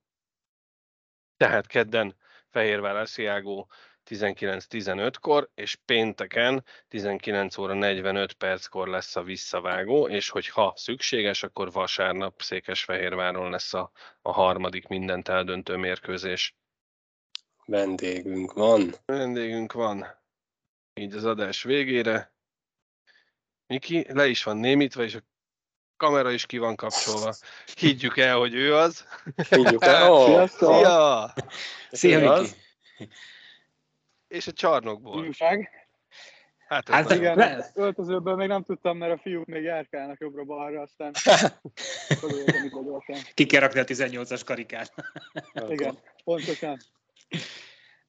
Tehát kedden Fehérvár Esiágó 19-15-kor, és pénteken 19 óra 45 perckor lesz a visszavágó, és hogy ha szükséges, akkor vasárnap Székesfehérváron lesz a, a harmadik mindent eldöntő mérkőzés. Vendégünk van. Vendégünk van így az adás végére. Miki, le is van némítva, és a kamera is ki van kapcsolva. Higgyük el, hogy ő az. Higgyük el. Sziasztok! Szia! Szia, az? Miki! És a csarnokból. Újság. Hát, Hát nagyon- Igen, Le- öltözőből még nem tudtam, mert a fiúk még járkálnak jobbra-balra, aztán. Ki kell rakni a 18-as karikát. Igen, pontosan.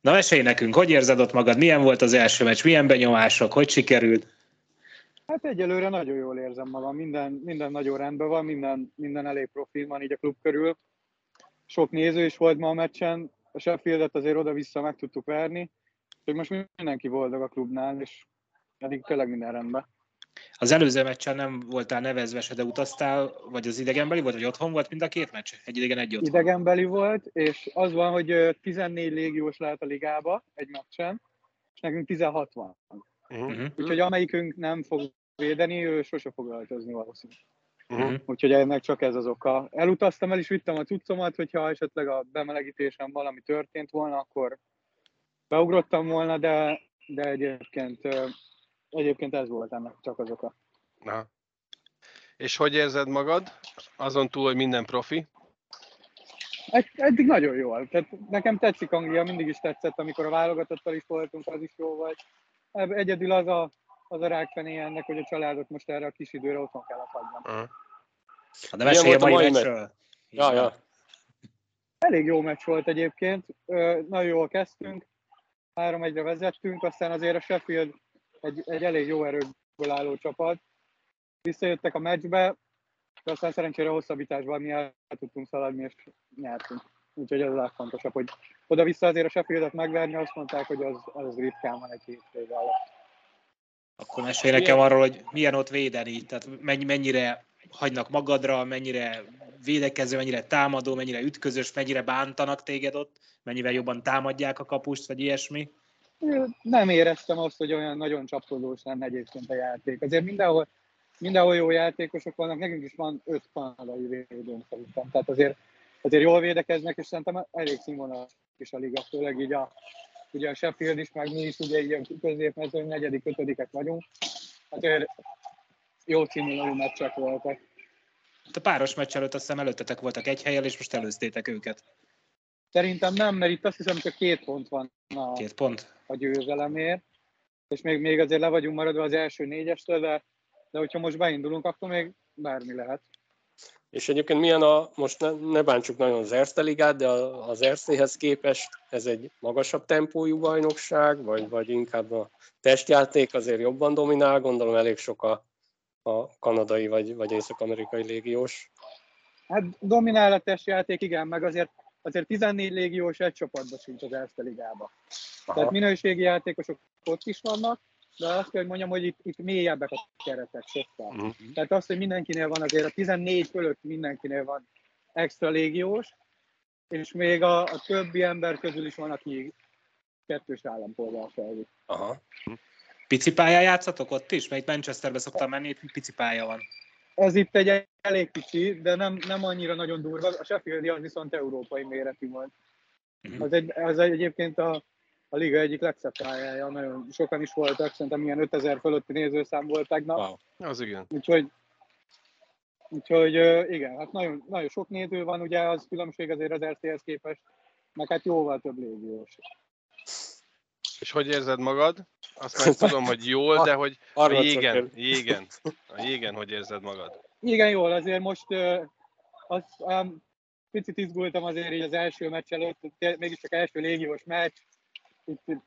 Na mesélj nekünk, hogy érzed ott magad? Milyen volt az első meccs? Milyen benyomások? Hogy sikerült? Hát egyelőre nagyon jól érzem magam, minden, minden nagyon rendben van, minden, minden elég profil van így a klub körül. Sok néző is volt ma a meccsen, a Sheffieldet azért oda-vissza meg tudtuk verni, úgyhogy most mindenki boldog a klubnál, és eddig tényleg minden rendben. Az előző meccsen nem voltál nevezve se, de utaztál, vagy az idegenbeli volt, vagy otthon volt mind a két meccs? Egy idegen, egy otthon. Idegenbeli volt, és az van, hogy ö, 14 légiós lehet a ligába egy meccsen, és nekünk 16 van. Mhm, Uh-huh. Úgyhogy amelyikünk nem fog védeni, ő sose fog öltözni valószínűleg. mhm. Úgyhogy ennek csak ez az oka. Elutaztam, el is vittem a cuccomat, hogyha esetleg a bemelegítésen valami történt volna, akkor beugrottam volna, de, de egyébként, egyébként ez volt ennek csak az oka. Na. És hogy érzed magad? Azon túl, hogy minden profi? Ed- Eddig nagyon jól. Tehát nekem tetszik Anglia, mindig is tetszett, amikor a válogatottal is voltunk, az is jó volt. Egyedül az a az a rákfené ennek, hogy a családot most erre a kis időre otthon kellett hagynom. Uh-huh. De mesélj a mai mai meccsről. Ja, ja. Elég jó meccs volt egyébként, nagyon jól kezdtünk, 3-1-re vezettünk, aztán azért a Sheffield egy, egy elég jó erőből álló csapat. Visszajöttek a meccsbe, de aztán szerencsére hosszabbításban mi el tudtunk szaladni, és nyertünk. Úgyhogy ez a legfontosabb, hogy oda-vissza azért a Sheffieldet megverni, azt mondták, hogy az, az ritkán van egy hétvége alatt. Akkor mesélj nekem arról, hogy milyen ott védeni, tehát mennyi- mennyire hagynak magadra, mennyire védekező, mennyire támadó, mennyire ütközös, mennyire bántanak téged ott, mennyivel jobban támadják a kapust, vagy ilyesmi. Nem éreztem azt, hogy olyan nagyon csapkodós lenne egyébként a játék. Azért mindenhol, mindenhol jó játékosok vannak, nekünk is van öt kanadai védőnk szerintem. Tehát azért, azért jól védekeznek, és szerintem elég színvonalas is a liga, főleg így a, ugye a Sheffield is, meg mi is ugye ilyen középmezőn, negyedik, ötödikek vagyunk. Azért jó színvonalú meccsek voltak. A páros meccs előtt azt hiszem előttetek voltak egy helyen, és most előztétek őket. Szerintem nem, mert itt azt hiszem csak két pont van a, Két pont. a győzelemért, és még, még azért le vagyunk maradva az első négyestől, de, de hogyha most beindulunk, akkor még bármi lehet. És egyébként milyen a, most ne, ne bántsuk nagyon az Erste ligát, de az Erstehez képest ez egy magasabb tempójú bajnokság, vagy, vagy inkább a testjáték azért jobban dominál, gondolom elég sok a, a kanadai vagy, vagy észak-amerikai légiós. Hát dominál a testjáték, igen, meg azért, azért 14 légiós egy csapatban sincs az Erste Ligába. Tehát minőségi játékosok ott is vannak, de azt kell, hogy mondjam, hogy itt, itt mélyebbek a keretek sokkal. Mhm. Tehát az, hogy mindenkinél van azért a 14 fölött mindenkinél van extra légiós, és még a, a többi ember közül is van, aki kettős állampolgárságú. Aha. Pici pályán játszatok ott is? Mert itt Manchesterbe szoktam menni, itt pici pálya van. Ez itt egy elég kicsi, de nem, nem annyira nagyon durva. A Sheffieldi az viszont európai méretű volt. Mhm. Az, egy, az egy, egyébként a, a liga egyik legszebb pályája, nagyon sokan is voltak, szerintem ilyen 5000 fölötti nézőszám volt tegnap. Wow. Az igen. Úgyhogy, úgyhogy igen, hát nagyon, nagyon sok néző van, ugye az különbség azért az RTS képest, meg hát jóval több légiós. És hogy érzed magad? Azt meg tudom, hogy jól, de hogy a jégen, jégen, a jégen hogy érzed magad? Igen, jól, azért most az, um, picit izgultam azért így az első meccs előtt, mégiscsak első légiós meccs, itt, itt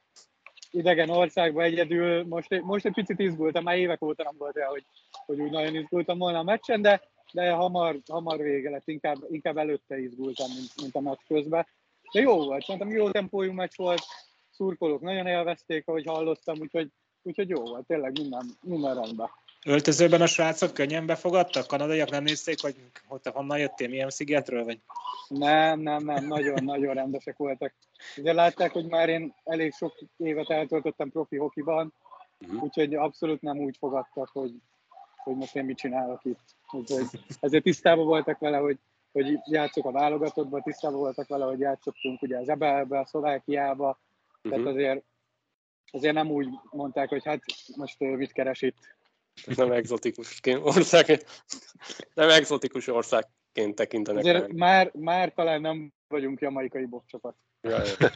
idegen országban egyedül, most, most egy picit izgultam, már évek óta nem volt hogy, hogy úgy nagyon izgultam volna a meccsen, de, de hamar, hamar vége lett, inkább, inkább előtte izgultam, mint, mint a meccs közben. De jó volt, szerintem jó tempójú meccs volt, szurkolók nagyon élvezték, ahogy hallottam, úgyhogy, úgyhogy jó volt, tényleg minden, minden rendben. Öltözőben a srácok könnyen befogadtak? Kanadaiak nem nézték, hogy hogy te honnan jöttél, milyen szigetről? Vagy... Nem, nem, nem, nagyon-nagyon rendesek voltak. Ugye látták, hogy már én elég sok évet eltöltöttem profi hokiban, Mhm. úgyhogy abszolút nem úgy fogadtak, hogy, hogy most én mit csinálok itt. Úgyhogy ezért tisztában voltak vele, hogy, hogy játszok a válogatottban, tisztában voltak vele, hogy játszottunk ugye az Ebelbe, a Szlovákiába, tehát Mhm. azért, azért nem úgy mondták, hogy hát most mit keres itt. Nem egzotikus ország, nem egzotikus országként tekintenek Azért ránk. már, már talán nem vagyunk jamaikai bokcsapat. Ja, ja.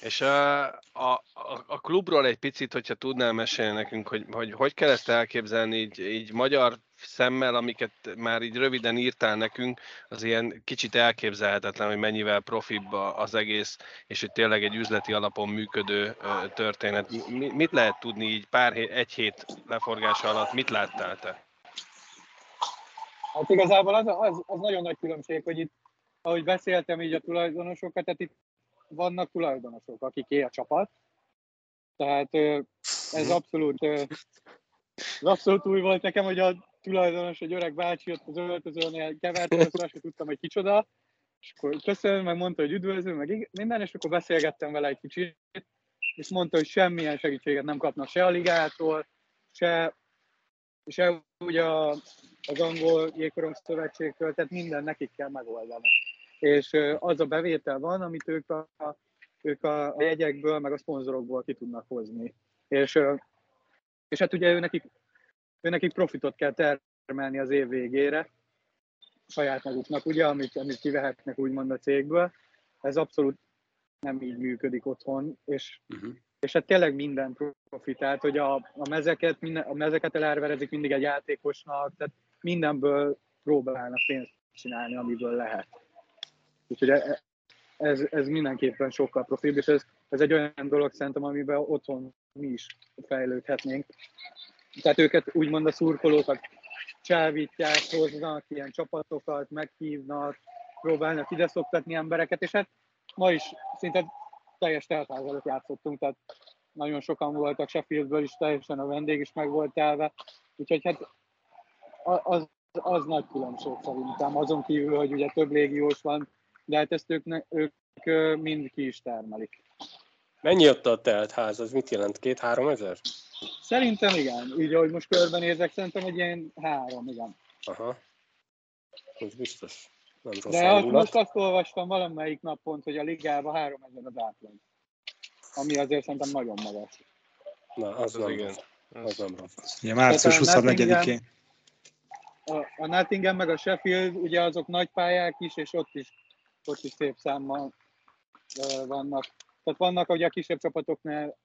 És a, a, a, a klubról egy picit, hogyha tudnál mesélni nekünk, hogy hogy, hogy kell ezt elképzelni így, így magyar szemmel, amiket már így röviden írtál nekünk, az ilyen kicsit elképzelhetetlen, hogy mennyivel profibb az egész, és hogy tényleg egy üzleti alapon működő történet. Mi, mit lehet tudni így pár hét, egy hét leforgása alatt, mit láttál te? Hát igazából az, az, az nagyon nagy különbség, hogy itt, ahogy beszéltem így a tulajdonosokat, tehát itt vannak tulajdonosok, akiké a csapat. Tehát ez abszolút, ö, ez abszolút új volt nekem, hogy a tulajdonos, egy öreg bácsi ott az öltözőnél kevert, azt sem tudtam, hogy kicsoda. És akkor köszönöm, meg mondta, hogy üdvözlő, meg minden, és akkor beszélgettem vele egy kicsit, és mondta, hogy semmilyen segítséget nem kapnak se a ligától, se, se ugye a, az angol jégkorong szövetségtől, tehát minden nekik kell megoldani. És az a bevétel van, amit ők a, ők a jegyekből, meg a szponzorokból ki tudnak hozni. És, és hát ugye ő nekik, nekik profitot kell termelni az év végére, saját maguknak, ugye, amit, amit kivehetnek úgymond a cégből. Ez abszolút nem így működik otthon, és, Mhm. és hát tényleg minden profi, tehát hogy a, a mezeket, minden, a mezeket elárverezik mindig egy játékosnak, tehát mindenből próbálnak pénzt csinálni, amiből lehet. Úgyhogy e- ez, ez mindenképpen sokkal profibb, és ez, ez egy olyan dolog szerintem, amiben otthon mi is fejlődhetnénk. Tehát őket úgymond a szurkolókat csávítják, hoznak ilyen csapatokat, meghívnak, próbálnak ide szoktatni embereket, és hát ma is szinte teljes teltház előtt játszottunk, tehát nagyon sokan voltak, Sheffieldből is teljesen a vendég is meg volt elve, úgyhogy hát az, az nagy különbség szerintem, azon kívül, hogy ugye több légiós van, de hát ezt ők, ők mind ki is termelik. Mennyi jött a teltház? Az mit jelent? Két-három ezer? Szerintem igen. Így, ahogy most körbenézek, szerintem egy ilyen három, igen. Aha. Ez biztos. Nem rossz De azt, most azt olvastam valamelyik nap pont, hogy a ligában három ezer az átlag. Ami azért szerintem nagyon magas. Na, az, az nem igen. Az nem rossz. Ugye március 24-én. A, a Nottingham meg a Sheffield, ugye azok nagy pályák is, és ott is, ott is szép számmal vannak. Tehát vannak ugye a kisebb csapatoknál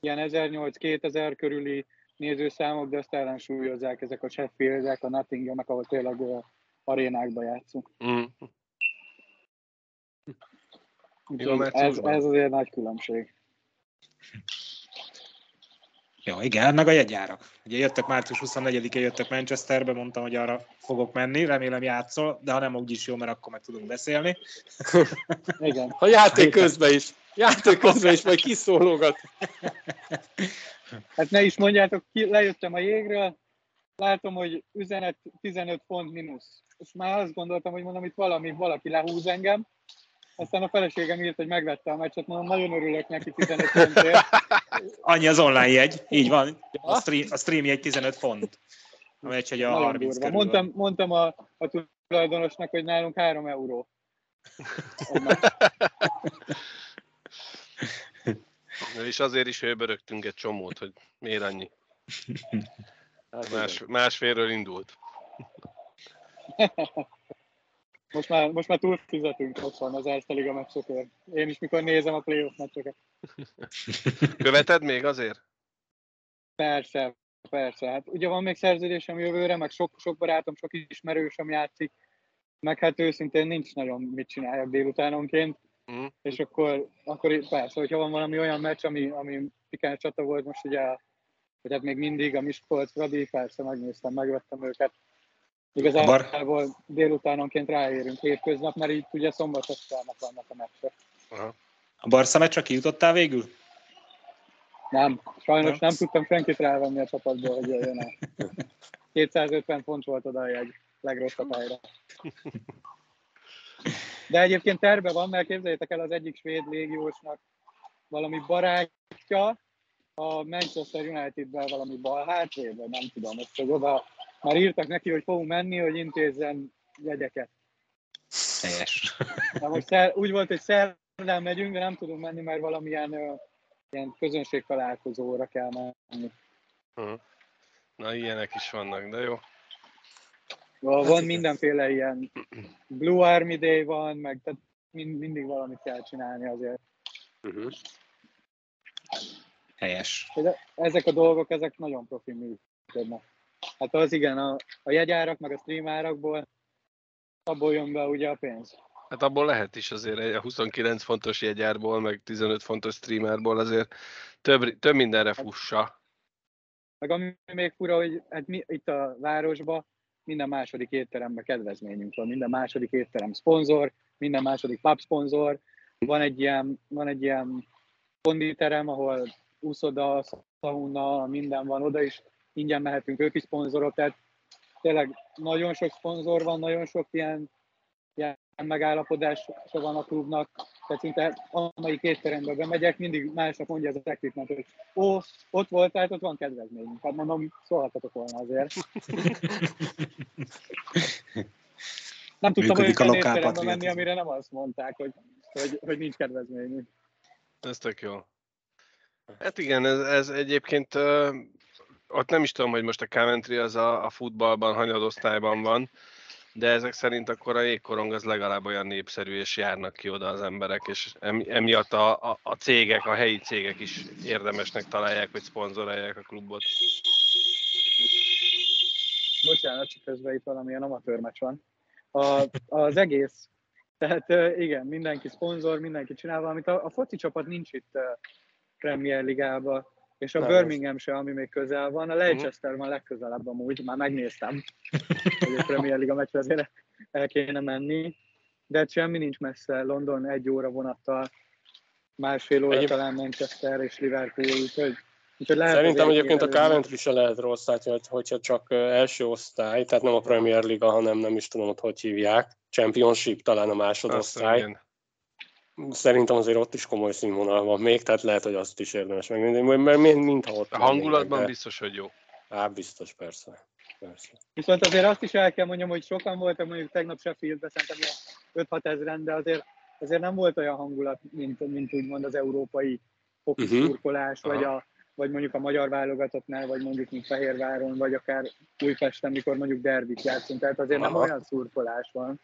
ilyen 1008-2000 körüli nézőszámok, de ezt ellensúlyozzák ezek a Sheffieldek, a Nottinghamek, ahol tényleg uh, arénákba játszunk. Mm. Jó, ez, ez azért nagy különbség. Ja, igen, meg a jegyárak. Ugye jöttek március 24-én, jöttek Manchesterbe, mondtam, hogy arra fogok menni, remélem játszol, de ha nem, úgyis jó, mert akkor meg tudunk beszélni. Igen. A játék közben is. Játék közben is majd kiszólogat. Hát ne is mondjátok, ki, lejöttem a jégről, látom, hogy üzenet 15 font mínusz. És már azt gondoltam, hogy mondom, itt valami, valaki lehúz engem. Aztán a feleségem írt, hogy megvette a meccset, mondom, nagyon örülök neki 15 fontért. Annyi az online jegy, így van. A stream, a stream jegy 15 font. A meccs egy a 30 körül mondtam, mondtam a, a tulajdonosnak, hogy nálunk 3 euró. És azért is hőbörögtünk egy csomót, hogy miért annyi. Más, másfélről indult. Most már, most már túl fizetünk otthon az Erste Liga meccsekért. Én is mikor nézem a playoff meccseket. Követed még azért? Persze, persze. Hát ugye van még szerződésem jövőre, meg sok, sok barátom, sok ismerősöm játszik, meg hát őszintén nincs nagyon mit csináljak délutánonként. Mm. És akkor, akkor persze, hogyha van valami olyan meccs, ami, ami pikás csata volt most ugye, hogy hát még mindig a Miskolc, Fradi, persze megnéztem, megvettem őket. Igazából Bar... délutánonként ráérünk hétköznap, mert így ugye szombat vannak a meccsek. Aha. A Barca meccsre kijutottál végül? Nem, sajnos nem, nem tudtam senkit rávenni a csapatból, hogy jöjjön el. 250 font volt oda a jegy, legrosszabb helyre. De egyébként terve van, mert képzeljétek el az egyik svéd légiósnak valami barátja, a Manchester United-ben valami bal hátrébb, nem tudom, ezt hogy oda már írtak neki, hogy fogunk menni, hogy intézzen jegyeket. Helyes. Na most szer, úgy volt, hogy szerdán megyünk, de nem tudunk menni, mert valamilyen ö, ilyen közönség találkozóra kell menni. Uh-huh. Na, ilyenek is vannak, de jó. Van mindenféle ilyen Blue Army Day van, meg tehát mind, mindig valamit kell csinálni azért. Uh-huh. Helyes. De ezek a dolgok, ezek nagyon profi működnek. Hát az igen, a, a jegyárak, meg a stream árakból, abból jön be ugye a pénz. Hát abból lehet is azért a 29 fontos jegyárból, meg 15 fontos streamerból azért több, több mindenre fussa. Meg ami még fura, hogy hát mi, itt a városban minden második étteremben kedvezményünk van, minden második étterem szponzor, minden második pub szponzor. Van egy ilyen, van egy ilyen konditerem, ahol úszoda, szauna, minden van, oda is ingyen mehetünk, ők is szponzorok, tehát tényleg nagyon sok szponzor van, nagyon sok ilyen, ilyen megállapodás van a klubnak, tehát szinte amelyik étterembe bemegyek, mindig másnap mondja ez az equipment, hogy ó, ott volt, tehát ott van kedvezmény. Hát mondom, szólhatatok volna azért. nem tudtam olyan étterembe menni, amire nem azt mondták, hogy, hogy, hogy nincs kedvezmény. Ez tök jó. Hát igen, ez, ez egyébként ott nem is tudom, hogy most a Coventry az a, a futballban, hanyadosztályban van, de ezek szerint akkor a jégkorong az legalább olyan népszerű, és járnak ki oda az emberek, és emiatt a, a, a cégek, a helyi cégek is érdemesnek találják, hogy szponzorálják a klubot. Bocsánat, csak közben itt valamilyen amatőr meccs van. A, az egész, tehát igen, mindenki szponzor, mindenki csinál valamit. A, a foci csapat nincs itt Premier Ligában, és a Nem Birmingham se, ami még közel van, a Leicester van legközelebb amúgy, már megnéztem, hogy a Premier Liga meccsre azért el kéne menni, de semmi nincs messze, London egy óra vonattal, másfél óra Egyéb... talán Manchester és Liverpool, úgyhogy Úgyhogy lehet Szerintem egyébként a Coventry se lehet rossz, tehát hogyha csak első osztály, tehát nem a Premier Liga, hanem nem is tudom, hogy hogy hívják, Championship talán a másodosztály. Szerintem azért ott is komoly színvonal van még, tehát lehet, hogy azt is érdemes megnézni, mert mintha ott A hangulatban de... biztos, hogy jó. Á, biztos, persze. persze. Viszont azért azt is el kell mondjam, hogy sokan voltak mondjuk tegnap Sheffieldben, szerintem 5-6 ezeren, de azért, azért nem volt olyan hangulat, mint, mint úgymond az európai hoki uh-huh. szurkolás, vagy a, vagy mondjuk a magyar válogatottnál, vagy mondjuk mint Fehérváron, vagy akár Újpesten, mikor mondjuk derbit játszunk. Tehát azért Aha. nem olyan szurkolás van.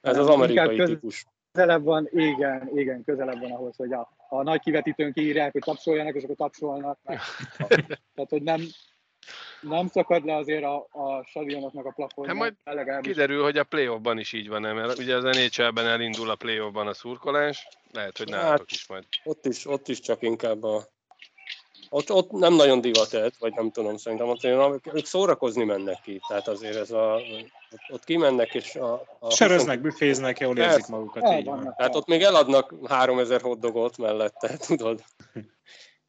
Ez az amerikai köz, típus. Közelebb van, igen, igen, közelebb van ahhoz, hogy a, a nagy kivetítőn kiírják, hogy tapsoljanak, és akkor tapsolnak. Tehát, hogy nem, nem szakad le azért a, a stadionoknak a plafon. Hát majd legalábbis. kiderül, hogy a playoffban is így van, mert ugye az NHL-ben elindul a playoffban a szurkolás, lehet, hogy nálatok hát, is majd. Ott is, ott is csak inkább a ott, ott nem nagyon divat ez, vagy nem tudom, szerintem ott ők szórakozni mennek ki, tehát azért ez a, ott, ott kimennek és a... a Söröznek, büféznek, jól érzik magukat, így van. Tehát ott még eladnak 3000 hoddogot mellette, tudod?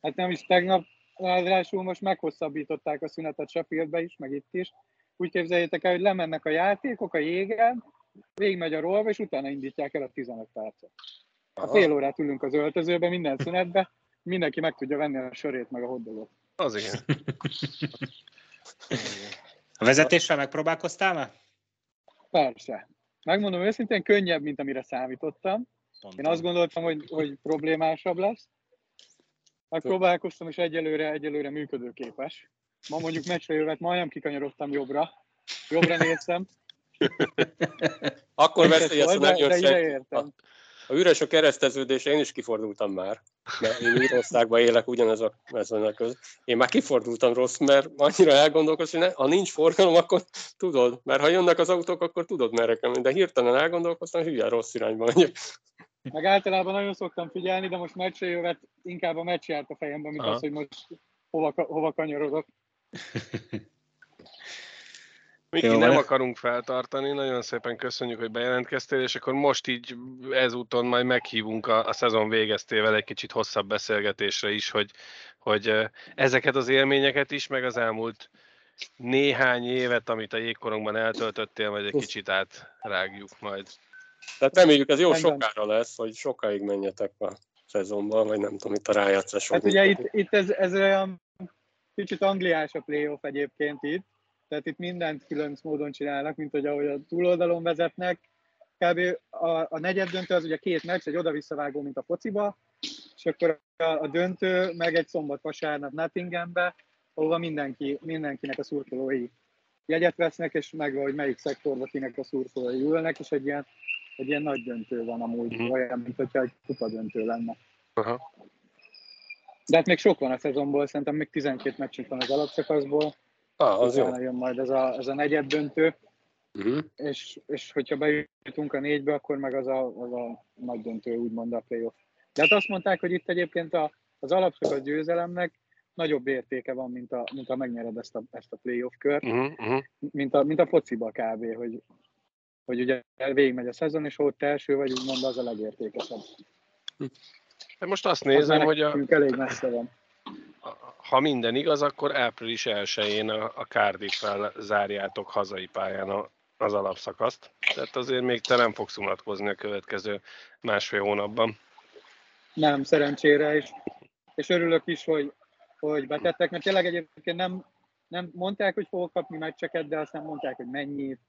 Hát nem is tegnap, ráadásul most meghosszabbították a szünetet Sheffieldbe is, meg itt is. Úgy képzeljétek el, hogy lemennek a játékok a jégen, végigmegy a rolva, és utána indítják el a 15 percet. A fél órát ülünk az öltözőbe, minden szünetbe, mindenki meg tudja venni a sörét, meg a hoddogot. Az igen. A vezetéssel megpróbálkoztál már? Persze. Megmondom őszintén, könnyebb, mint amire számítottam. Pont Én azt gondoltam, hogy, hogy problémásabb lesz. Megpróbálkoztam, és egyelőre, egyelőre működőképes. Ma mondjuk meccsre jövet, majdnem kikanyarodtam jobbra. Jobbra néztem. Akkor veszélyes, hogy megjön a üres a kereszteződés, én is kifordultam már, mert én Írországban élek ugyanez a mezőnek köz. Én már kifordultam rossz, mert annyira elgondolkozom, hogy ne, ha nincs forgalom, akkor tudod, mert ha jönnek az autók, akkor tudod merre kell de hirtelen elgondolkoztam, hogy hülye rossz irányba megyek. Meg általában nagyon szoktam figyelni, de most meccsre jövet, inkább a meccs járt a fejemben, mint Aha. az, hogy most hova, hova kanyarodok. Miki, Jó, nem akarunk feltartani, nagyon szépen köszönjük, hogy bejelentkeztél, és akkor most így ezúton majd meghívunk a, a szezon végeztével egy kicsit hosszabb beszélgetésre is, hogy, hogy ezeket az élményeket is, meg az elmúlt néhány évet, amit a jégkorongban eltöltöttél, majd egy kicsit átrágjuk majd. Tehát reméljük ez jó sokára lesz, hogy sokáig menjetek a szezonban, vagy nem tudom, itt a rájátszás. Hát ugye itt, itt ez, ez olyan kicsit angliás a playoff egyébként itt, tehát itt mindent külön módon csinálnak, mint hogy ahogy a túloldalon vezetnek. Kb. a, a negyed döntő az ugye két meccs, egy oda-visszavágó, mint a fociba, és akkor a, a döntő meg egy szombat-vasárnap Nottinghambe, ahova mindenki, mindenkinek a szurkolói jegyet vesznek, és meg hogy melyik szektorba kinek a szurkolói ülnek, és egy ilyen, egy ilyen nagy döntő van amúgy, uh-huh. olyan, mint hogyha egy kupa döntő lenne. Uh-huh. De hát még sok van a szezonból, szerintem még 12 meccsünk van az alapszakaszból, Ah, az jó. jön majd ez a, ez a negyed döntő, uh-huh. és, és hogyha bejutunk a négybe, akkor meg az a, az a nagy döntő, úgymond a playoff. De hát azt mondták, hogy itt egyébként a, az alapszakasz győzelemnek nagyobb értéke van, mint a, mint a megnyered ezt a, ezt a playoff kört, uh-huh, uh-huh. Mint, a, mint a fociba kb., hogy, hogy ugye végigmegy a szezon, és ott első vagy, úgymond az a legértékesebb. De most azt nézem, az hogy a... elég messze van ha minden igaz, akkor április 1-én a, a Cardiff-fel zárjátok hazai pályán a, az alapszakaszt. Tehát azért még te nem fogsz unatkozni a következő másfél hónapban. Nem, szerencsére, és, és örülök is, hogy, hogy betettek, mert tényleg egyébként nem, nem mondták, hogy fogok kapni meccseket, de azt nem mondták, hogy mennyit,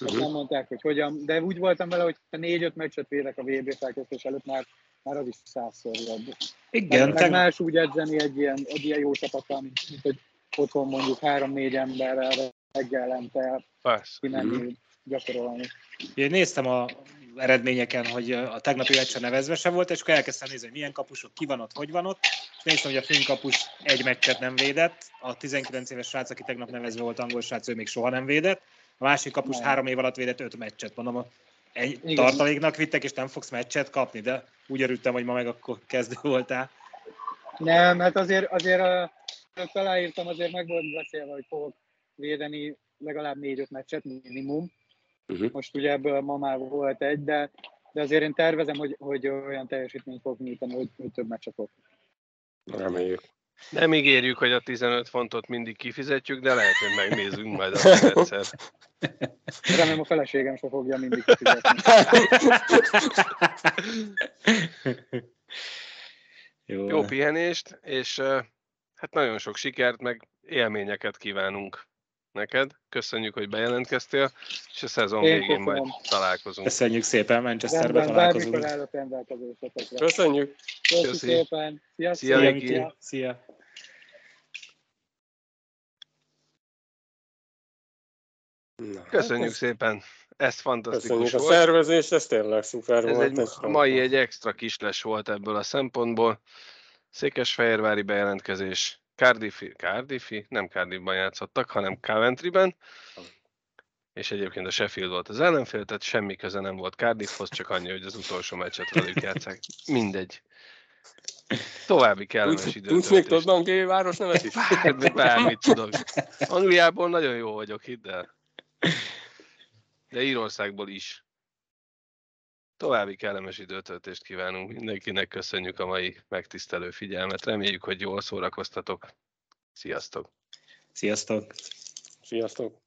uh-huh. nem mondták, hogy hogyan, de úgy voltam vele, hogy négy-öt meccset védek a VB felkészülés előtt, már már az is százszor jobb. Igen. Meg, meg más úgy edzeni egy ilyen, egy ilyen jó csapattal, mint, mint hogy otthon mondjuk három-négy emberrel reggelente kimenni, mm-hmm. gyakorolni. Én néztem a eredményeken, hogy a tegnapi meccsen nevezve se volt, és akkor elkezdtem nézni, hogy milyen kapusok, ki van ott, hogy van ott, és néztem, hogy a finn kapus egy meccset nem védett, a 19 éves srác, aki tegnap nevezve volt angol srác, ő még soha nem védett, a másik kapus Nem. három év alatt védett öt meccset. Mondom, egy Igen. tartaléknak vittek, és nem fogsz meccset kapni, de úgy örültem, hogy ma meg akkor kezdő voltál. Nem, mert azért, azért a, felállírtam, azért meg volt beszélve, hogy fogok védeni legalább négy-öt meccset minimum. Uh-huh. Most ugye ebből ma már volt egy, de, de azért én tervezem, hogy, hogy olyan teljesítményt fogok nyújtani, hogy, hogy több meccset fog. Reméljük. Nem ígérjük, hogy a 15 fontot mindig kifizetjük, de lehet, hogy megnézzünk majd azt egyszer. Remélem a feleségem se fogja mindig kifizetni. Jó, Jó pihenést, és hát nagyon sok sikert, meg élményeket kívánunk neked. Köszönjük, hogy bejelentkeztél, és a szezon Én végén majd köszönöm. találkozunk. Köszönjük szépen, Manchesterbe Rendben, találkozunk. Köszönjük! Köszi Köszi. szépen! Sziasztok! Szia, Szia, Miki. Szia. Na, hát Köszönjük ez- szépen, ez fantasztikus Köszönjük a volt. szervezést, ez tényleg szuper Ez volt. egy mai egy extra kisles volt ebből a szempontból. Székesfehérvári bejelentkezés. Cardiffi, Cardiffi, nem Cardiffban játszottak, hanem Coventryben. És egyébként a Sheffield volt az ellenfél, tehát semmi köze nem volt Cardiffhoz, csak annyi, hogy az utolsó meccset velük játszák. Mindegy. További kellemes Tudsz tudsz még Angéli város nevet is? Bár- Bármit tudok. Angliából nagyon jó vagyok, hidd el. De Írországból is. További kellemes időtöltést kívánunk mindenkinek, köszönjük a mai megtisztelő figyelmet, reméljük, hogy jól szórakoztatok. Sziasztok! Sziasztok. Sziasztok!